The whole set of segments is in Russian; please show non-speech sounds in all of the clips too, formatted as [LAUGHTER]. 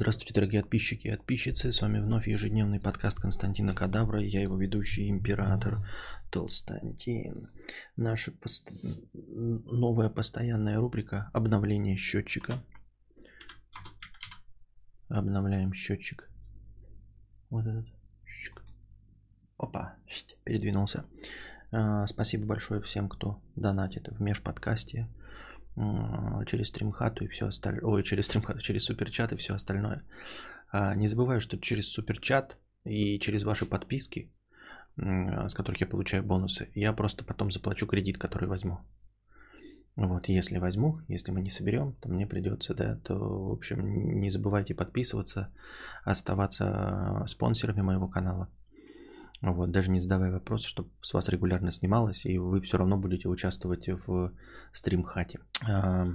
Здравствуйте, дорогие подписчики и подписчицы. С вами вновь ежедневный подкаст Константина Кадавра. Я его ведущий император Толстантин. Наша пост... новая постоянная рубрика «Обновление счетчика». Обновляем счетчик. Вот этот. Опа, передвинулся. А, спасибо большое всем, кто донатит в межподкасте через стримхату и все остальное. Ой, через стримхату, через суперчат и все остальное. А, не забываю, что через суперчат и через ваши подписки, с которых я получаю бонусы, я просто потом заплачу кредит, который возьму. Вот, если возьму, если мы не соберем, то мне придется, да, то, в общем, не забывайте подписываться, оставаться спонсорами моего канала. Вот, даже не задавая вопрос, чтобы с вас регулярно снималось, и вы все равно будете участвовать в стримхате. А,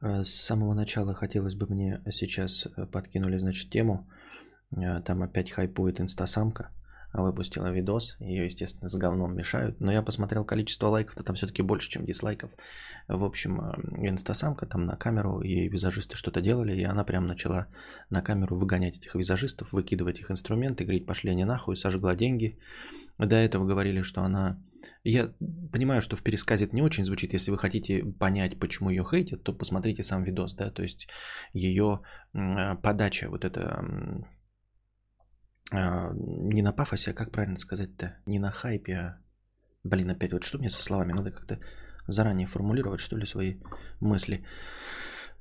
а, с самого начала хотелось бы мне сейчас э, подкинули, значит, тему. А, там опять хайпует инстасамка выпустила видос. Ее, естественно, с говном мешают. Но я посмотрел количество лайков-то там все-таки больше, чем дизлайков. В общем, э, инстасамка там на камеру, и визажисты что-то делали, и она прям начала на камеру выгонять этих визажистов, выкидывать их инструменты, говорить, пошли они нахуй, сожгла деньги. До этого говорили, что она... Я понимаю, что в пересказе это не очень звучит. Если вы хотите понять, почему ее хейтят, то посмотрите сам видос, да, то есть ее подача, вот это не на пафосе, а как правильно сказать-то? Не на хайпе, а... Блин, опять вот что мне со словами? Надо как-то заранее формулировать, что ли, свои мысли.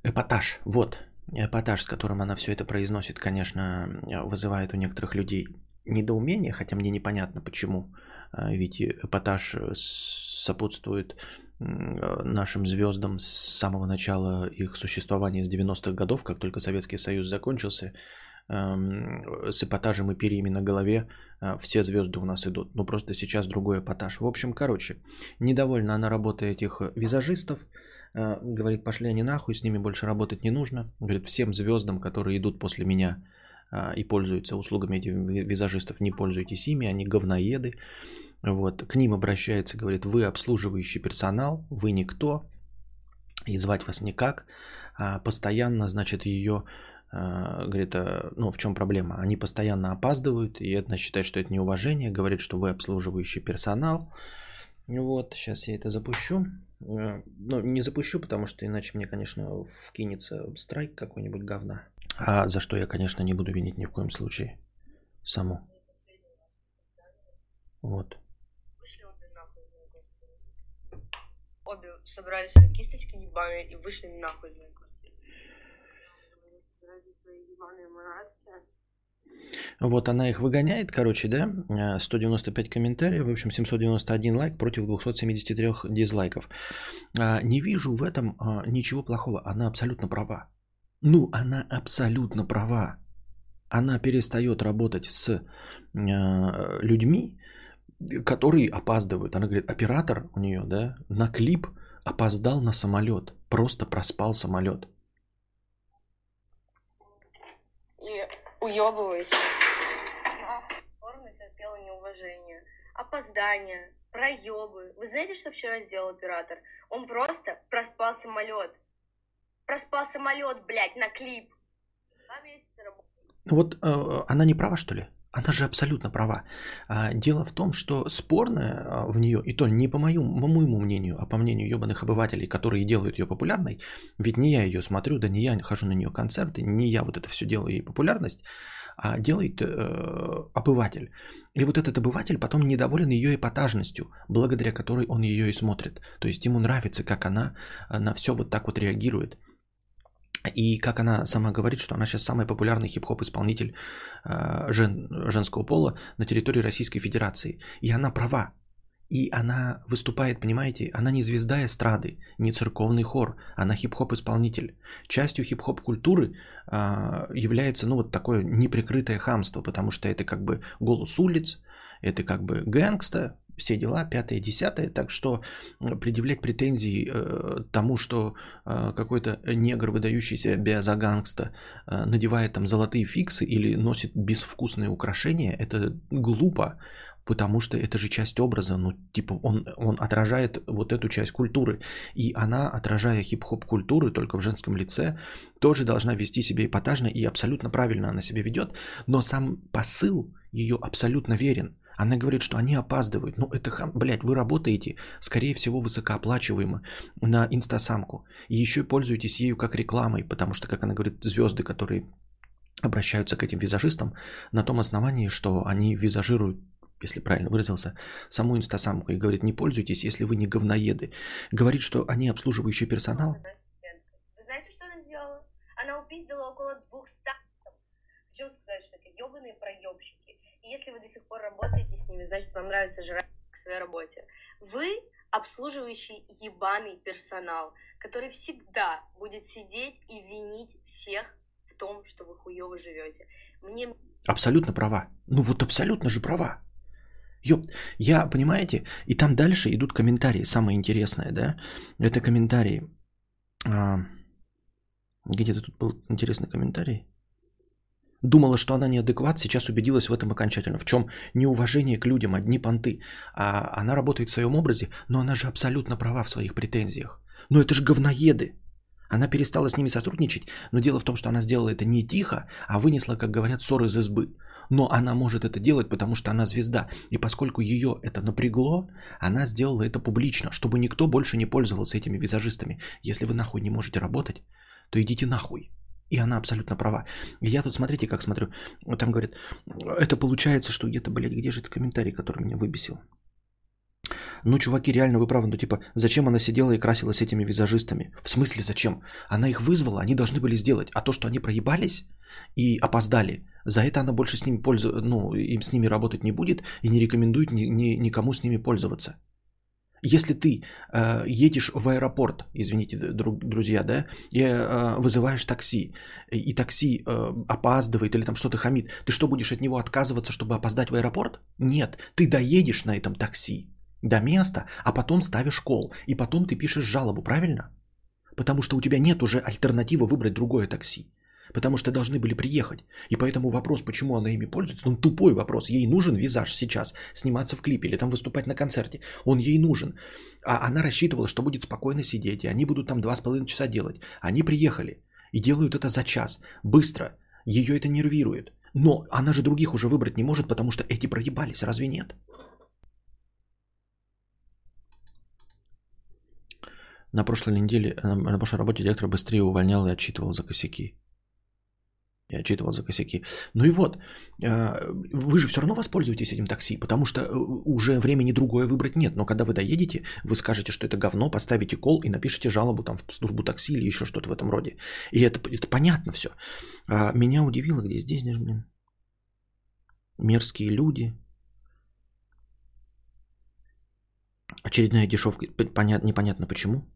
Эпатаж, вот. Эпатаж, с которым она все это произносит, конечно, вызывает у некоторых людей недоумение, хотя мне непонятно почему. А, ведь эпатаж сопутствует нашим звездам с самого начала их существования с 90-х годов, как только Советский Союз закончился, с эпатажем и перьями на голове э, все звезды у нас идут. Ну просто сейчас другой эпатаж. В общем, короче, недовольна она работой этих визажистов. Э, говорит, пошли они нахуй, с ними больше работать не нужно. Говорит, всем звездам, которые идут после меня э, и пользуются услугами этих визажистов, не пользуйтесь ими, они говноеды. Вот. К ним обращается, говорит, вы обслуживающий персонал, вы никто, и звать вас никак. А постоянно, значит, ее говорит, а, ну в чем проблема? Они постоянно опаздывают, и это считает, что это неуважение, говорит, что вы обслуживающий персонал. Вот, сейчас я это запущу. А, ну, не запущу, потому что иначе мне, конечно, вкинется страйк какой-нибудь говна. А за что я, конечно, не буду винить ни в коем случае. Саму. Вот. Обе собрали свои кисточки ебаные и вышли нахуй ради своей ебаной монатки. Вот она их выгоняет, короче, да, 195 комментариев, в общем, 791 лайк против 273 дизлайков. А, не вижу в этом а, ничего плохого, она абсолютно права. Ну, она абсолютно права. Она перестает работать с а, людьми, которые опаздывают. Она говорит, оператор у нее, да, на клип опоздал на самолет, просто проспал самолет. и уебываюсь. Форма терпела неуважение, опоздание, проебы. Вы знаете, что вчера сделал оператор? Он просто проспал самолет. Проспал самолет, блядь, на клип. Два месяца работал. Вот э, она не права, что ли? Она же абсолютно права. А, дело в том, что спорное а, в нее, и то не по моему, моему мнению, а по мнению ебаных обывателей, которые делают ее популярной, ведь не я ее смотрю, да не я хожу на нее концерты, не я вот это все делаю ей популярность, а делает э, обыватель. И вот этот обыватель потом недоволен ее эпатажностью, благодаря которой он ее и смотрит. То есть ему нравится, как она на все вот так вот реагирует. И как она сама говорит, что она сейчас самый популярный хип-хоп исполнитель э, жен, женского пола на территории Российской Федерации. И она права. И она выступает, понимаете, она не звезда эстрады, не церковный хор, она хип-хоп исполнитель. Частью хип-хоп культуры э, является, ну, вот такое неприкрытое хамство, потому что это как бы голос улиц, это как бы гэнгста, все дела, пятое, десятое. Так что предъявлять претензии э, тому, что э, какой-то негр, выдающийся за гангста, э, надевает там золотые фиксы или носит безвкусные украшения, это глупо. потому что это же часть образа, ну, типа, он, он отражает вот эту часть культуры. И она, отражая хип-хоп культуры, только в женском лице, тоже должна вести себя эпатажно и абсолютно правильно она себя ведет, но сам посыл ее абсолютно верен. Она говорит, что они опаздывают. Ну, это, хам, блядь, вы работаете, скорее всего, высокооплачиваемо на инстасамку. И еще пользуетесь ею как рекламой, потому что, как она говорит, звезды, которые обращаются к этим визажистам на том основании, что они визажируют если правильно выразился, саму инстасамку и говорит, не пользуйтесь, если вы не говноеды. Говорит, что они обслуживающий персонал. Вы знаете, что она сделала? Она упиздила около 200 Причем сказать, что это ебаные проебщики. Если вы до сих пор работаете с ними, значит, вам нравится жрать к своей работе. Вы обслуживающий ебаный персонал, который всегда будет сидеть и винить всех в том, что вы хуево живете. Мне... Абсолютно права. Ну вот абсолютно же права. Ёп, я, понимаете, и там дальше идут комментарии, самое интересное, да, это комментарии, а, где-то тут был интересный комментарий, думала, что она неадекват, сейчас убедилась в этом окончательно. В чем неуважение к людям, одни понты. А она работает в своем образе, но она же абсолютно права в своих претензиях. Но это же говноеды. Она перестала с ними сотрудничать, но дело в том, что она сделала это не тихо, а вынесла, как говорят, ссор из избы. Но она может это делать, потому что она звезда. И поскольку ее это напрягло, она сделала это публично, чтобы никто больше не пользовался этими визажистами. Если вы нахуй не можете работать, то идите нахуй. И она абсолютно права. Я тут, смотрите, как смотрю. Там говорят, это получается, что где-то, блядь, где же этот комментарий, который меня выбесил? Ну, чуваки, реально вы правы. Ну, типа, зачем она сидела и красилась этими визажистами? В смысле, зачем? Она их вызвала, они должны были сделать. А то, что они проебались и опоздали, за это она больше с ними пользу... ну, им с ними работать не будет и не рекомендует ни, ни, никому с ними пользоваться. Если ты э, едешь в аэропорт, извините, друг, друзья, да, и э, вызываешь такси, и такси э, опаздывает или там что-то хамит, ты что, будешь от него отказываться, чтобы опоздать в аэропорт? Нет, ты доедешь на этом такси до места, а потом ставишь кол, и потом ты пишешь жалобу, правильно? Потому что у тебя нет уже альтернативы выбрать другое такси потому что должны были приехать. И поэтому вопрос, почему она ими пользуется, ну тупой вопрос. Ей нужен визаж сейчас, сниматься в клипе или там выступать на концерте. Он ей нужен. А она рассчитывала, что будет спокойно сидеть, и они будут там два с половиной часа делать. Они приехали и делают это за час, быстро. Ее это нервирует. Но она же других уже выбрать не может, потому что эти проебались, разве нет? На прошлой неделе, на прошлой работе директор быстрее увольнял и отчитывал за косяки. Я отчитывал за косяки. Ну и вот, э, вы же все равно воспользуетесь этим такси, потому что э, уже времени другое выбрать нет. Но когда вы доедете, вы скажете, что это говно, поставите кол и напишите жалобу там в службу такси или еще что-то в этом роде. И это, это понятно все. А меня удивило, где здесь, блин, мерзкие люди. Очередная дешевка, понятно, непонятно почему.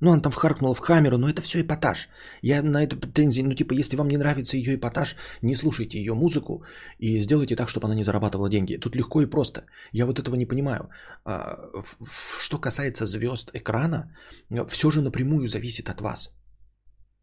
Ну, она там вхаркнула в камеру, но это все эпатаж. Я на это претензии, ну, типа, если вам не нравится ее эпатаж, не слушайте ее музыку и сделайте так, чтобы она не зарабатывала деньги. Тут легко и просто. Я вот этого не понимаю. А, что касается звезд экрана, все же напрямую зависит от вас.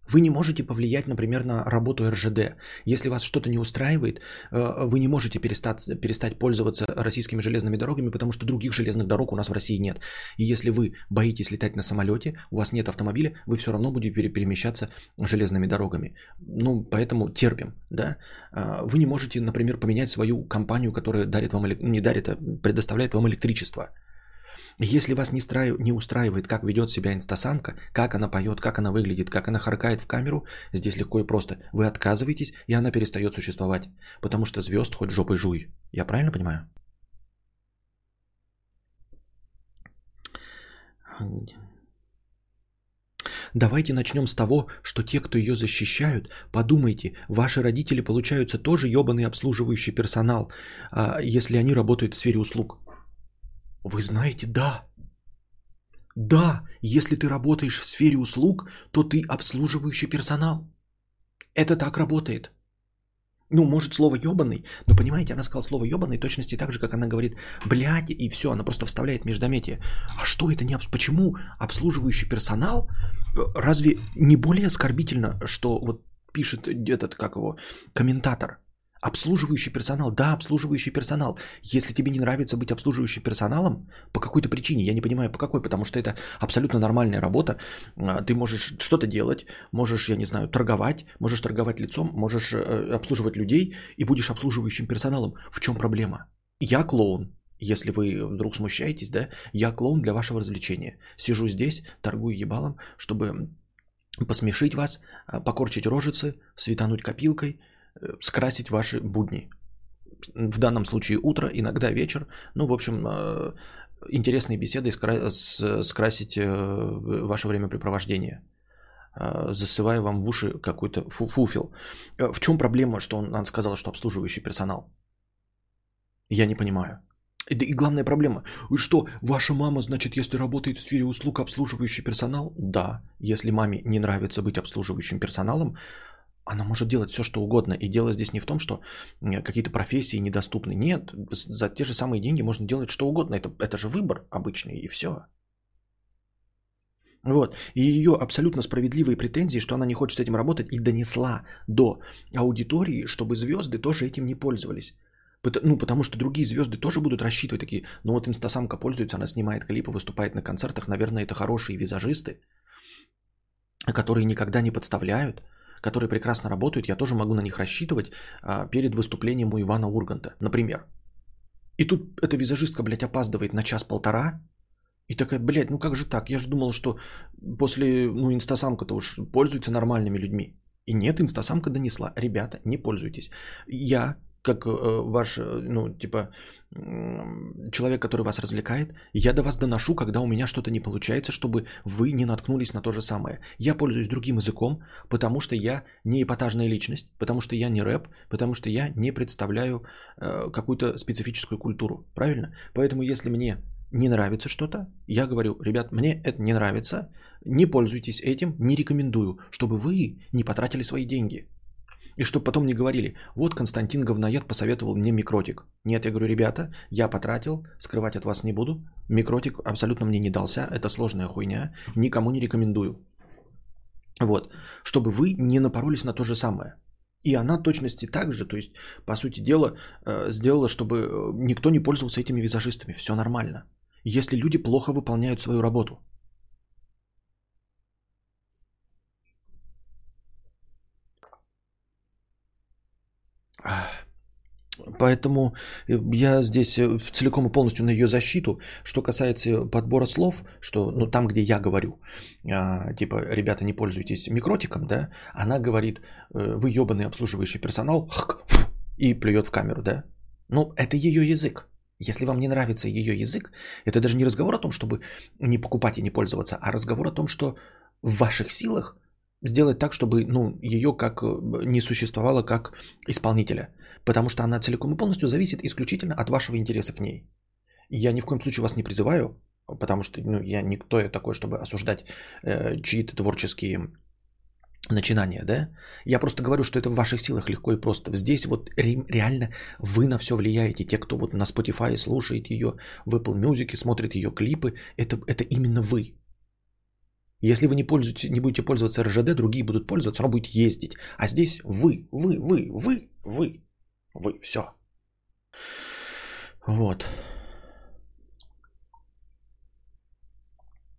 Вы не можете повлиять, например, на работу РЖД. Если вас что-то не устраивает, э, вы не можете перестать, перестать пользоваться российскими железными дорогами, потому что других железных дорог у нас в России нет. И если вы боитесь летать на самолете, у вас нет автомобиля, вы все равно будете перемещаться железными дорогами. Ну, поэтому терпим, да. А, вы не можете, например, поменять свою компанию, которая дарит вам, не дарит, а предоставляет вам электричество. Если вас не, страив... не устраивает, как ведет себя инстасамка, как она поет, как она выглядит, как она харкает в камеру, здесь легко и просто. Вы отказываетесь, и она перестает существовать. Потому что звезд хоть жопой жуй. Я правильно понимаю? Давайте начнем с того, что те, кто ее защищают, подумайте, ваши родители получаются тоже ебаный обслуживающий персонал, а, если они работают в сфере услуг. Вы знаете, да. Да, если ты работаешь в сфере услуг, то ты обслуживающий персонал. Это так работает. Ну, может, слово ебаный, но понимаете, она сказала слово ебаный точности так же, как она говорит блядь, и все, она просто вставляет междометие. А что это не... Почему обслуживающий персонал? Разве не более оскорбительно, что вот пишет этот, как его, комментатор? Обслуживающий персонал, да, обслуживающий персонал. Если тебе не нравится быть обслуживающим персоналом, по какой-то причине, я не понимаю по какой, потому что это абсолютно нормальная работа. А, ты можешь что-то делать, можешь, я не знаю, торговать, можешь торговать лицом, можешь э, обслуживать людей и будешь обслуживающим персоналом. В чем проблема? Я клоун, если вы вдруг смущаетесь, да, я клоун для вашего развлечения. Сижу здесь, торгую ебалом, чтобы посмешить вас, а, покорчить рожицы, светануть копилкой – скрасить ваши будни. В данном случае утро, иногда вечер. Ну, в общем, э, интересные беседы скрасить э, ваше времяпрепровождение э, засывая вам в уши какой-то фуфел. В чем проблема, что он, он сказал, что обслуживающий персонал? Я не понимаю. И, и главная проблема, что ваша мама, значит, если работает в сфере услуг обслуживающий персонал? Да, если маме не нравится быть обслуживающим персоналом, она может делать все, что угодно. И дело здесь не в том, что какие-то профессии недоступны. Нет, за те же самые деньги можно делать что угодно. Это, это же выбор обычный, и все. Вот. И ее абсолютно справедливые претензии, что она не хочет с этим работать, и донесла до аудитории, чтобы звезды тоже этим не пользовались. Ну, потому что другие звезды тоже будут рассчитывать такие, ну вот инстасамка пользуется, она снимает клипы, выступает на концертах, наверное, это хорошие визажисты, которые никогда не подставляют, которые прекрасно работают, я тоже могу на них рассчитывать а, перед выступлением у Ивана Урганта, например. И тут эта визажистка, блядь, опаздывает на час-полтора, и такая, блядь, ну как же так? Я же думал, что после, ну, инстасамка-то уж пользуется нормальными людьми. И нет, инстасамка донесла. Ребята, не пользуйтесь. Я как э, ваш, э, ну, типа, человек, который вас развлекает, я до вас доношу, когда у меня что-то не получается, чтобы вы не наткнулись на то же самое. Я пользуюсь другим языком, потому что я не эпатажная личность, потому что я не рэп, потому что я не представляю э, какую-то специфическую культуру. Правильно? Поэтому если мне не нравится что-то, я говорю, ребят, мне это не нравится, не пользуйтесь этим, не рекомендую, чтобы вы не потратили свои деньги. И чтобы потом не говорили, вот Константин Говноед посоветовал мне микротик. Нет, я говорю, ребята, я потратил, скрывать от вас не буду. Микротик абсолютно мне не дался, это сложная хуйня, никому не рекомендую. Вот, чтобы вы не напоролись на то же самое. И она точности так же, то есть, по сути дела, э, сделала, чтобы э, никто не пользовался этими визажистами. Все нормально. Если люди плохо выполняют свою работу – Поэтому э, я здесь э, целиком и полностью на ее защиту. Что касается подбора слов, что ну, там, где я говорю, а, типа, ребята, не пользуйтесь микротиком, да, она говорит, э, вы ебаный обслуживающий персонал, и плюет в камеру, да. Ну, это ее язык. Если вам не нравится ее язык, это даже не разговор о том, чтобы не покупать и не пользоваться, а разговор о том, что в ваших силах сделать так, чтобы ну, ее как не существовало как исполнителя потому что она целиком и полностью зависит исключительно от вашего интереса к ней. Я ни в коем случае вас не призываю, потому что ну, я никто я такой, чтобы осуждать э, чьи-то творческие начинания, да? Я просто говорю, что это в ваших силах легко и просто. Здесь вот ре- реально вы на все влияете. Те, кто вот на Spotify слушает ее, в Apple Music смотрит ее клипы, это, это именно вы. Если вы не, пользуете, не будете пользоваться РЖД, другие будут пользоваться, оно будет ездить. А здесь вы, вы, вы, вы, вы. Вы, все. Вот.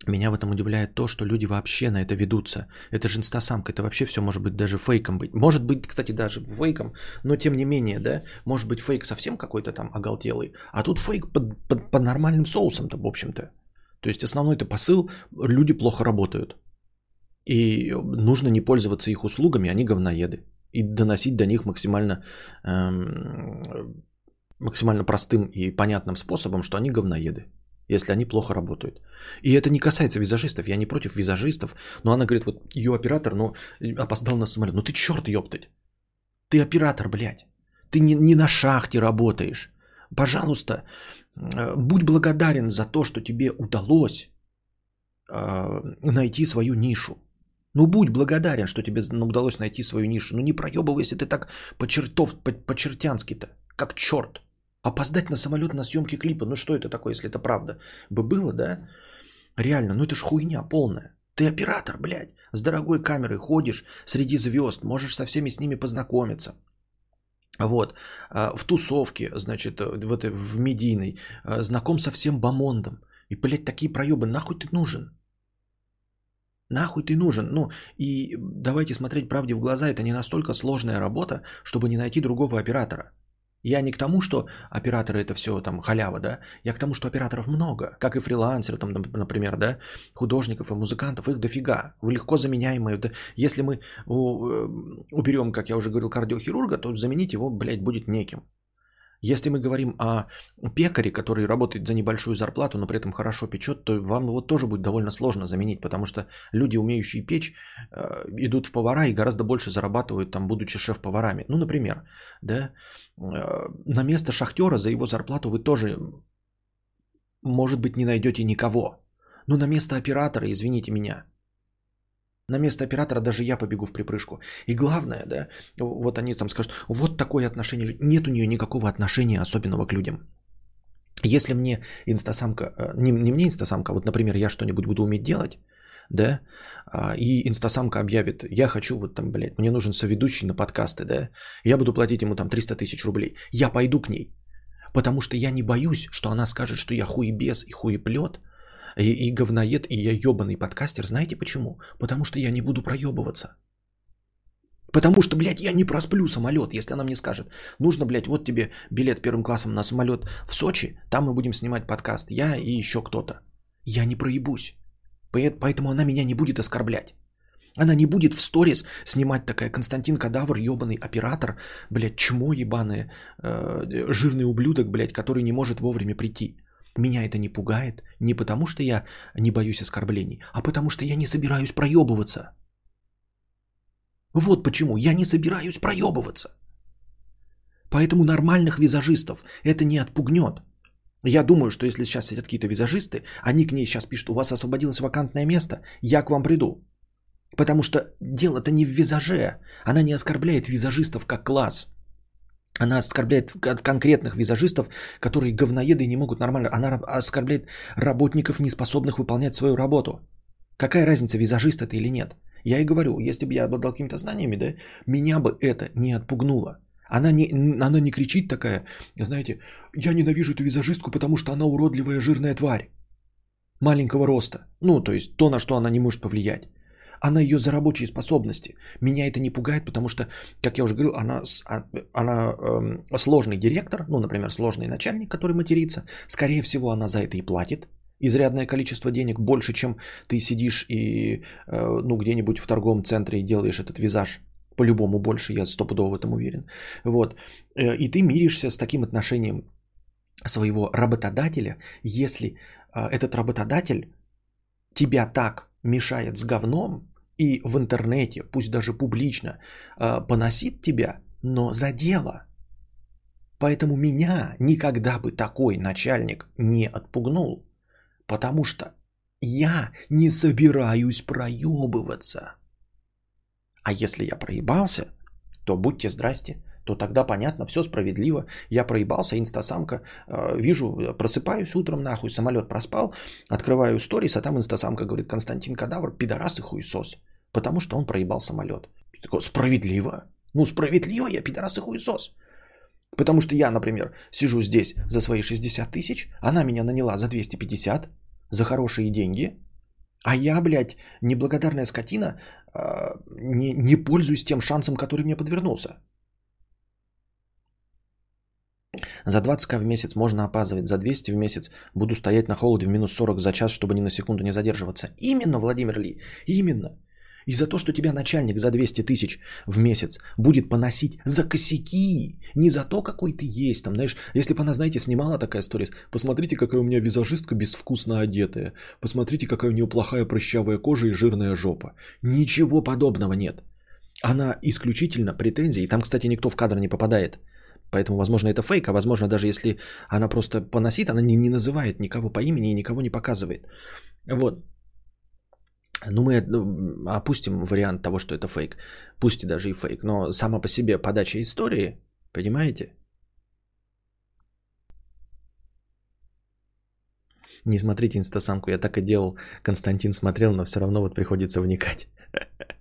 Меня в этом удивляет то, что люди вообще на это ведутся. Это же инстасамка, это вообще все может быть даже фейком быть. Может быть, кстати, даже фейком, но тем не менее, да, может быть фейк совсем какой-то там оголтелый, а тут фейк под, под, под нормальным соусом-то, в общем-то. То есть основной-то посыл, люди плохо работают. И нужно не пользоваться их услугами, они говноеды. И доносить до них максимально, эм, максимально простым и понятным способом, что они говноеды, если они плохо работают. И это не касается визажистов, я не против визажистов, но она говорит, вот ее оператор, ну, опоздал на самолет, ну ты черт ёптать, ты оператор, блядь, ты не, не на шахте работаешь, пожалуйста, будь благодарен за то, что тебе удалось э, найти свою нишу. Ну будь благодарен, что тебе удалось найти свою нишу. Ну не проебывайся ты так по-чертов, по-чертянски-то, как черт. Опоздать на самолет на съемки клипа, ну что это такое, если это правда? Бы было, да? Реально, ну это ж хуйня полная. Ты оператор, блядь, с дорогой камерой ходишь среди звезд, можешь со всеми с ними познакомиться. Вот, а, в тусовке, значит, в, этой, в медийной, а, знаком со всем бомондом. И, блядь, такие проебы, нахуй ты нужен? Нахуй ты нужен? Ну, и давайте смотреть правде в глаза, это не настолько сложная работа, чтобы не найти другого оператора. Я не к тому, что операторы это все там халява, да, я к тому, что операторов много, как и фрилансеры, там, например, да, художников и музыкантов, их дофига, легко заменяемые. Если мы э, уберем, как я уже говорил, кардиохирурга, то заменить его, блядь, будет неким. Если мы говорим о пекаре, который работает за небольшую зарплату, но при этом хорошо печет, то вам его тоже будет довольно сложно заменить, потому что люди, умеющие печь, э, идут в повара и гораздо больше зарабатывают, там, будучи шеф-поварами. Ну, например, да, э, на место шахтера за его зарплату вы тоже, может быть, не найдете никого. Но на место оператора, извините меня, на место оператора даже я побегу в припрыжку. И главное, да, вот они там скажут, вот такое отношение. Нет у нее никакого отношения особенного к людям. Если мне инстасамка, э, не, не мне инстасамка, вот, например, я что-нибудь буду уметь делать, да, а, и инстасамка объявит, я хочу вот там, блядь, мне нужен соведущий на подкасты, да, я буду платить ему там 300 тысяч рублей, я пойду к ней, потому что я не боюсь, что она скажет, что я хуебес и хуеплет, и, и говноед, и я ебаный подкастер. Знаете почему? Потому что я не буду проебываться. Потому что, блядь, я не просплю самолет, если она мне скажет, нужно, блядь, вот тебе билет первым классом на самолет в Сочи, там мы будем снимать подкаст, я и еще кто-то. Я не проебусь. Поэтому она меня не будет оскорблять. Она не будет в сторис снимать такая Константин Кадавр, ебаный оператор, блядь, чмо ебаное, э, жирный ублюдок, блядь, который не может вовремя прийти. Меня это не пугает не потому, что я не боюсь оскорблений, а потому что я не собираюсь проебываться. Вот почему я не собираюсь проебываться. Поэтому нормальных визажистов это не отпугнет. Я думаю, что если сейчас сидят какие-то визажисты, они к ней сейчас пишут, у вас освободилось вакантное место, я к вам приду. Потому что дело-то не в визаже. Она не оскорбляет визажистов как класс. Она оскорбляет конкретных визажистов, которые говноеды и не могут нормально. Она оскорбляет работников, не способных выполнять свою работу. Какая разница, визажист это или нет? Я и говорю, если бы я обладал какими-то знаниями, да, меня бы это не отпугнуло. Она не, она не кричит такая, знаете, я ненавижу эту визажистку, потому что она уродливая жирная тварь маленького роста. Ну, то есть то, на что она не может повлиять а на ее за рабочие способности. Меня это не пугает, потому что, как я уже говорил, она, а, она эм, сложный директор, ну, например, сложный начальник, который матерится. Скорее всего, она за это и платит изрядное количество денег, больше, чем ты сидишь и, э, ну, где-нибудь в торговом центре и делаешь этот визаж. По-любому больше, я стопудово в этом уверен. Вот. Э, и ты миришься с таким отношением своего работодателя, если э, этот работодатель тебя так мешает с говном и в интернете, пусть даже публично, э, поносит тебя, но за дело. Поэтому меня никогда бы такой начальник не отпугнул, потому что я не собираюсь проебываться. А если я проебался, то будьте здрасте то тогда понятно, все справедливо. Я проебался, инстасамка, э, вижу, просыпаюсь утром нахуй, самолет проспал, открываю сторис, а там инстасамка говорит, Константин Кадавр, пидорас и хуесос, потому что он проебал самолет. такой, справедливо. Ну, справедливо, я пидорас и хуесос. Потому что я, например, сижу здесь за свои 60 тысяч, она меня наняла за 250, за хорошие деньги, а я, блядь, неблагодарная скотина, э, не, не пользуюсь тем шансом, который мне подвернулся. За 20к в месяц можно опаздывать, за 200 в месяц буду стоять на холоде в минус 40 за час, чтобы ни на секунду не задерживаться. Именно, Владимир Ли, именно. И за то, что тебя начальник за 200 тысяч в месяц будет поносить за косяки, не за то, какой ты есть. Там, знаешь, если бы она, знаете, снимала такая сторис, посмотрите, какая у меня визажистка безвкусно одетая, посмотрите, какая у нее плохая прыщавая кожа и жирная жопа. Ничего подобного нет. Она исключительно претензии, и там, кстати, никто в кадр не попадает – Поэтому, возможно, это фейк, а возможно, даже если она просто поносит, она не, не называет никого по имени и никого не показывает. Вот. Ну, мы ну, опустим вариант того, что это фейк. Пусть и даже и фейк, но сама по себе подача истории, понимаете? Не смотрите инстасамку, я так и делал. Константин смотрел, но все равно вот приходится вникать. [LAUGHS]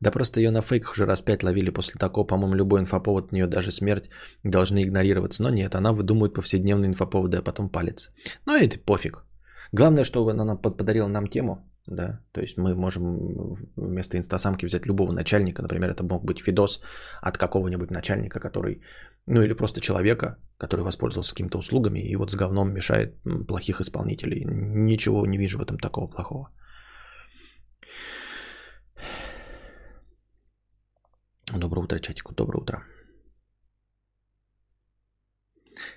Да просто ее на фейках уже раз пять ловили после такого. По-моему, любой инфоповод от нее, даже смерть, должны игнорироваться. Но нет, она выдумывает повседневные инфоповоды, а потом палец. Ну это пофиг. Главное, что она подарила нам тему. Да, то есть мы можем вместо инстасамки взять любого начальника. Например, это мог быть видос от какого-нибудь начальника, который, ну или просто человека, который воспользовался какими-то услугами и вот с говном мешает плохих исполнителей. Ничего не вижу в этом такого плохого. Доброе утро, чатику, доброе утро.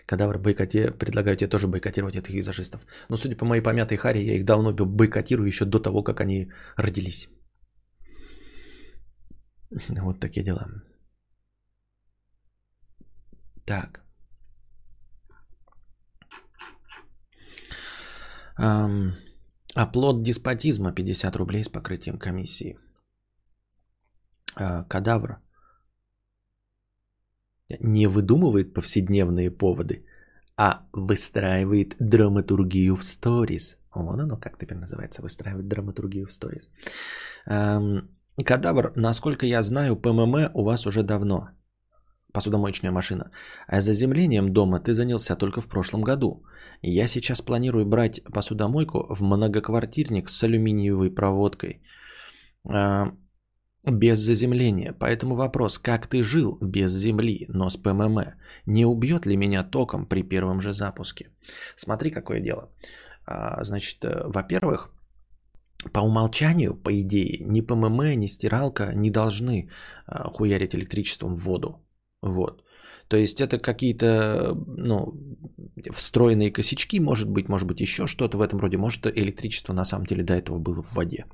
Кадавр бойкоте, предлагаю тебе тоже бойкотировать этих визажистов. Но судя по моей помятой харе, я их давно бойкотирую еще до того, как они родились. [LAUGHS] Вот такие дела. Так. Um, оплот деспотизма 50 рублей с покрытием комиссии. Uh, кадавр не выдумывает повседневные поводы, а выстраивает драматургию в сторис. Вон оно как теперь называется, выстраивает драматургию в сторис. Эм, кадавр, насколько я знаю, ПММ у вас уже давно. Посудомоечная машина. А заземлением дома ты занялся только в прошлом году. Я сейчас планирую брать посудомойку в многоквартирник с алюминиевой проводкой. Без заземления. Поэтому вопрос, как ты жил без земли, но с ПММ? Не убьет ли меня током при первом же запуске? Смотри, какое дело. А, значит, э, во-первых, по умолчанию, по идее, ни ПММ, ни стиралка не должны а, хуярить электричеством в воду. Вот. То есть это какие-то ну, встроенные косячки, может быть, может быть еще что-то в этом роде. Может электричество на самом деле до этого было в воде.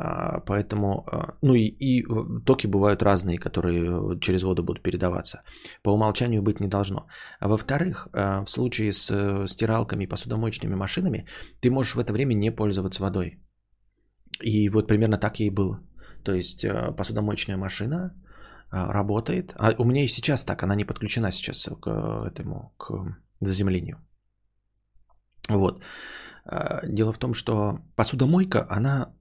А, поэтому, а, ну и, и токи бывают разные, которые через воду будут передаваться. По умолчанию быть не должно. А во-вторых, в случае с э, стиралками и посудомоечными машинами, ты можешь в это время не пользоваться водой. И вот примерно так и было. То есть посудомоечная машина работает. А у меня и сейчас так, она не подключена сейчас к этому, к заземлению. Вот. Дело в том, что посудомойка, она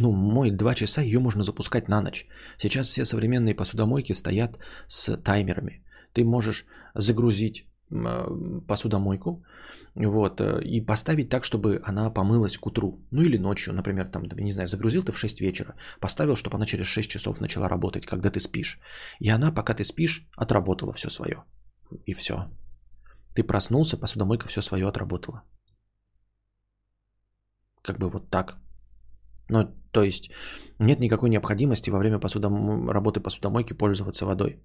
ну, мой 2 часа, ее можно запускать на ночь. Сейчас все современные посудомойки стоят с таймерами. Ты можешь загрузить э, посудомойку вот, э, и поставить так, чтобы она помылась к утру. Ну или ночью, например, там, не знаю, загрузил ты в 6 вечера, поставил, чтобы она через 6 часов начала работать, когда ты спишь. И она, пока ты спишь, отработала все свое. И все. Ты проснулся, посудомойка все свое отработала. Как бы вот так. Ну, то есть нет никакой необходимости во время посудом... работы посудомойки пользоваться водой.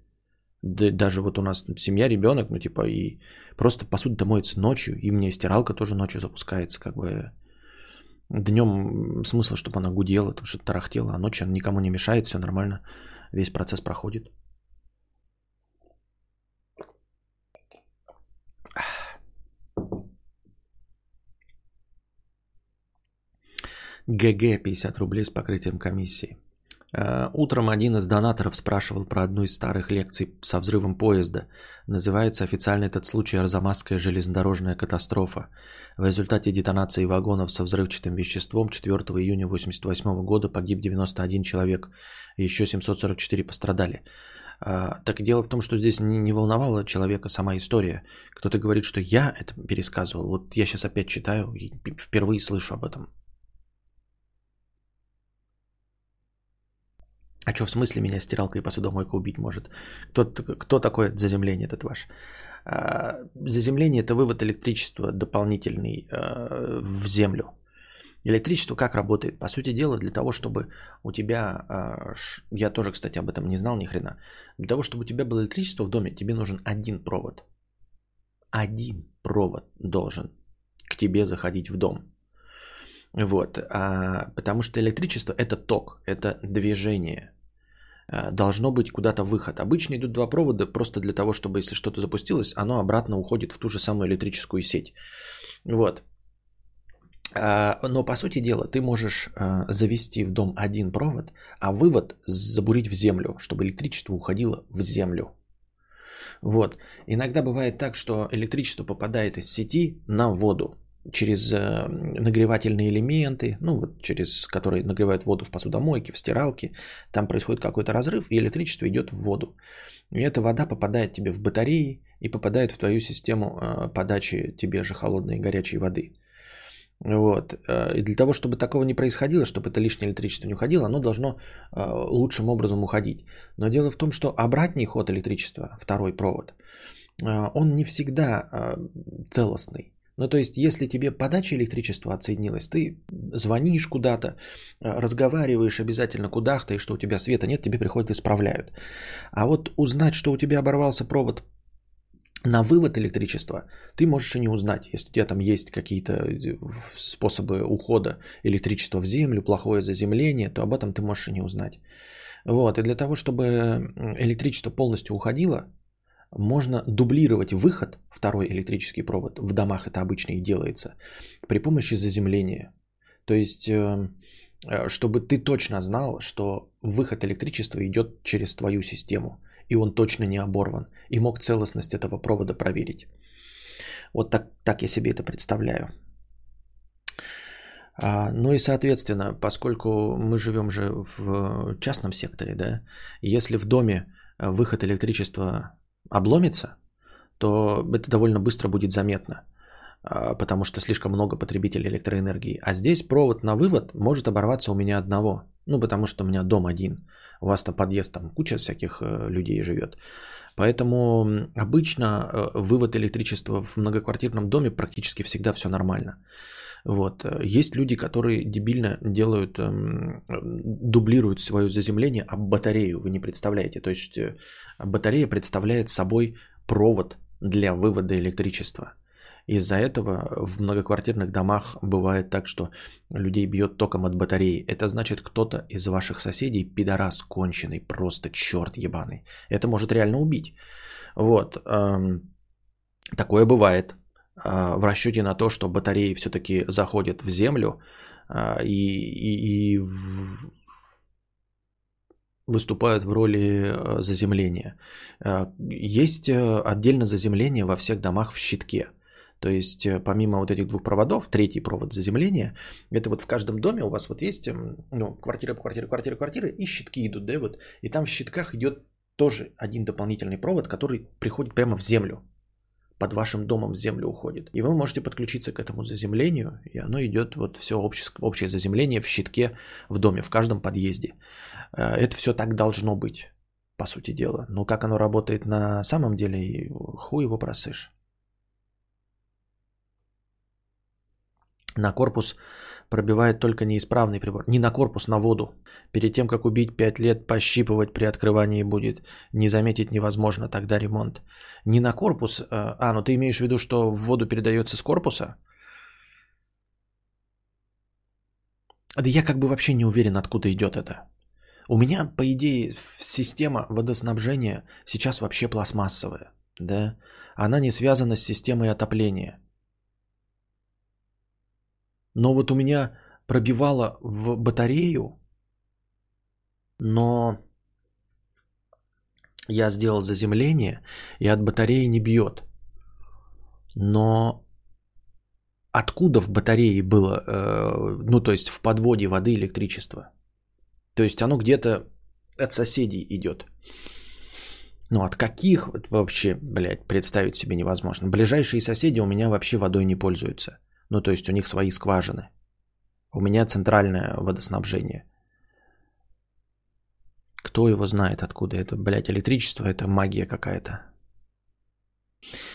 Да, даже вот у нас семья, ребенок, ну типа и просто посуда моется ночью, и мне стиралка тоже ночью запускается, как бы днем смысл, чтобы она гудела, там что-то тарахтела, а ночью она никому не мешает, все нормально, весь процесс проходит. ГГ 50 рублей с покрытием комиссии. Э, утром один из донаторов спрашивал про одну из старых лекций со взрывом поезда. Называется официально этот случай Арзамасская железнодорожная катастрофа. В результате детонации вагонов со взрывчатым веществом 4 июня 1988 года погиб 91 человек, еще 744 пострадали. Э, так дело в том, что здесь не волновала человека сама история. Кто-то говорит, что я это пересказывал. Вот я сейчас опять читаю впервые слышу об этом. А что в смысле меня стиралка и посудомойка убить может? Кто, кто такое заземление этот ваш? А, заземление – это вывод электричества дополнительный а, в землю. Электричество как работает? По сути дела, для того, чтобы у тебя, а, я тоже, кстати, об этом не знал ни хрена, для того, чтобы у тебя было электричество в доме, тебе нужен один провод. Один провод должен к тебе заходить в дом. Вот, а, потому что электричество это ток, это движение. А, должно быть куда-то выход. Обычно идут два провода просто для того, чтобы если что-то запустилось, оно обратно уходит в ту же самую электрическую сеть. Вот. А, но по сути дела ты можешь а, завести в дом один провод, а вывод забурить в землю, чтобы электричество уходило в землю. Вот. Иногда бывает так, что электричество попадает из сети на воду. Через э, нагревательные элементы, ну вот через которые нагревают воду в посудомойке, в стиралке, там происходит какой-то разрыв, и электричество идет в воду. И эта вода попадает тебе в батареи и попадает в твою систему э, подачи тебе же холодной и горячей воды. Вот. Э, и для того, чтобы такого не происходило, чтобы это лишнее электричество не уходило, оно должно лучшим образом уходить. Но дело в том, что обратный ход электричества, второй провод, он не всегда целостный. Ну, то есть, если тебе подача электричества отсоединилась, ты звонишь куда-то, э, разговариваешь обязательно куда-то, и что у тебя света нет, тебе приходят исправляют. А вот узнать, что у тебя оборвался провод на вывод электричества, ты можешь и не узнать. Если у тебя там есть какие-то э, способы ухода электричества в землю, плохое заземление, то об этом ты можешь и не узнать. Вот, и для того, чтобы электричество полностью уходило, можно дублировать выход, второй электрический провод, в домах это обычно и делается, при помощи заземления. То есть, э, э, чтобы ты точно знал, что выход электричества идет через твою систему, и он точно не оборван, и мог целостность этого провода проверить. Вот так, так я себе это представляю. А, ну и, соответственно, поскольку мы живем же в частном секторе, да, если в доме выход электричества обломится, то это довольно быстро будет заметно, а, потому что слишком много потребителей электроэнергии. А здесь провод на вывод может оборваться у меня одного, ну потому что у меня дом один, у вас там подъезд, там куча всяких э, людей живет. Поэтому обычно э, вывод электричества в многоквартирном доме практически всегда все нормально. Вот. Есть люди, которые дебильно делают, эм, дублируют свое заземление об батарею, вы не представляете. То есть э, батарея представляет собой провод для вывода электричества. Из-за этого в многоквартирных домах бывает так, что людей бьет током от батареи. Это значит, кто-то из ваших соседей пидорас конченый, просто черт ебаный. Это может реально убить. Вот. Эм, такое бывает. А, в расчете на то, что батареи все-таки заходят в землю а, и, и, и выступают в роли э, заземления. А, есть э, отдельно заземление во всех домах в щитке. То есть э, помимо вот этих двух проводов, третий провод заземления, это вот в каждом доме у вас вот есть эм, ну, квартира по квартире, квартира, квартира, и щитки идут, да, вот. И там в щитках идет тоже один дополнительный провод, который приходит прямо в землю под вашим домом в землю уходит. И вы можете подключиться к этому заземлению, и оно идет вот все общее, общее заземление в щитке в доме, в каждом подъезде. Э, это все так должно быть, по сути дела. Но как оно работает на самом деле, хуй его просышь. На корпус пробивает только неисправный прибор. Не на корпус, на воду. Перед тем, как убить 5 лет, пощипывать при открывании будет. Не заметить невозможно, тогда ремонт. Не на корпус, а, а ну ты имеешь в виду, что в воду передается с корпуса? Да я как бы вообще не уверен, откуда идет это. У меня, по идее, система водоснабжения сейчас вообще пластмассовая. Да? Она не связана с системой отопления. Но вот у меня пробивало в батарею, но я сделал заземление, и от батареи не бьет. Но откуда в батарее было, э, ну то есть в подводе воды электричество? То есть оно где-то от соседей идет. Ну от каких вообще, блядь, представить себе невозможно. Ближайшие соседи у меня вообще водой не пользуются. Ну, то есть у них свои скважины. У меня центральное водоснабжение. Кто его знает, откуда это, блядь, электричество, это магия какая-то.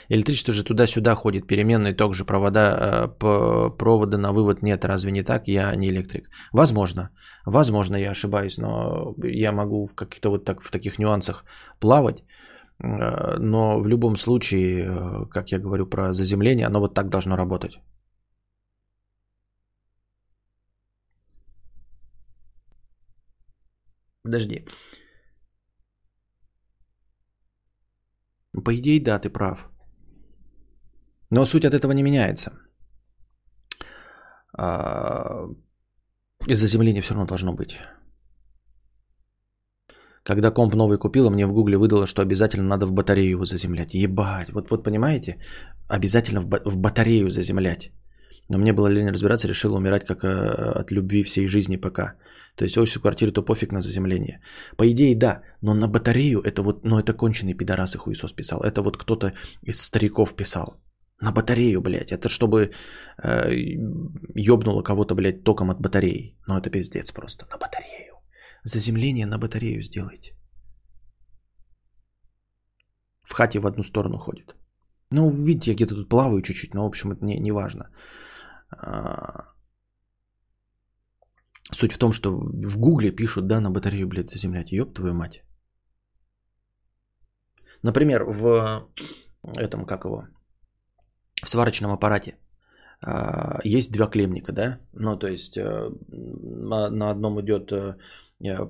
Электричество же туда-сюда ходит, переменный ток же, провода, э, провода на вывод нет, разве не так? Я не электрик. Возможно, возможно, я ошибаюсь, но я могу в каких-то вот так, в таких нюансах плавать, э, но в любом случае, э, как я говорю про заземление, оно вот так должно работать. Подожди. По идее, да, ты прав. Но суть от этого не меняется. А, из заземления все равно должно быть. Когда комп новый купила, мне в гугле выдало, что обязательно надо в батарею его заземлять. Ебать, вот, вот понимаете? Обязательно в, в батарею заземлять. Но мне было лень разбираться, решил умирать как э, от любви всей жизни пока. То есть офис в квартире, то пофиг на заземление. По идее, да, но на батарею это вот, ну это конченый пидорас и хуесос писал. Это вот кто-то из стариков писал. На батарею, блядь. Это чтобы э, ёбнуло кого-то, блядь, током от батареи. Ну это пиздец просто. На батарею. Заземление на батарею сделайте. В хате в одну сторону ходит. Ну, видите, я где-то тут плаваю чуть-чуть, но, в общем, это не, не важно. Суть в том, что в Гугле пишут, да, на батарею, блядь, заземлять. Ёб твою мать. Например, в этом, как его, в сварочном аппарате а, есть два клемника, да? Ну, то есть э, на одном идет, э,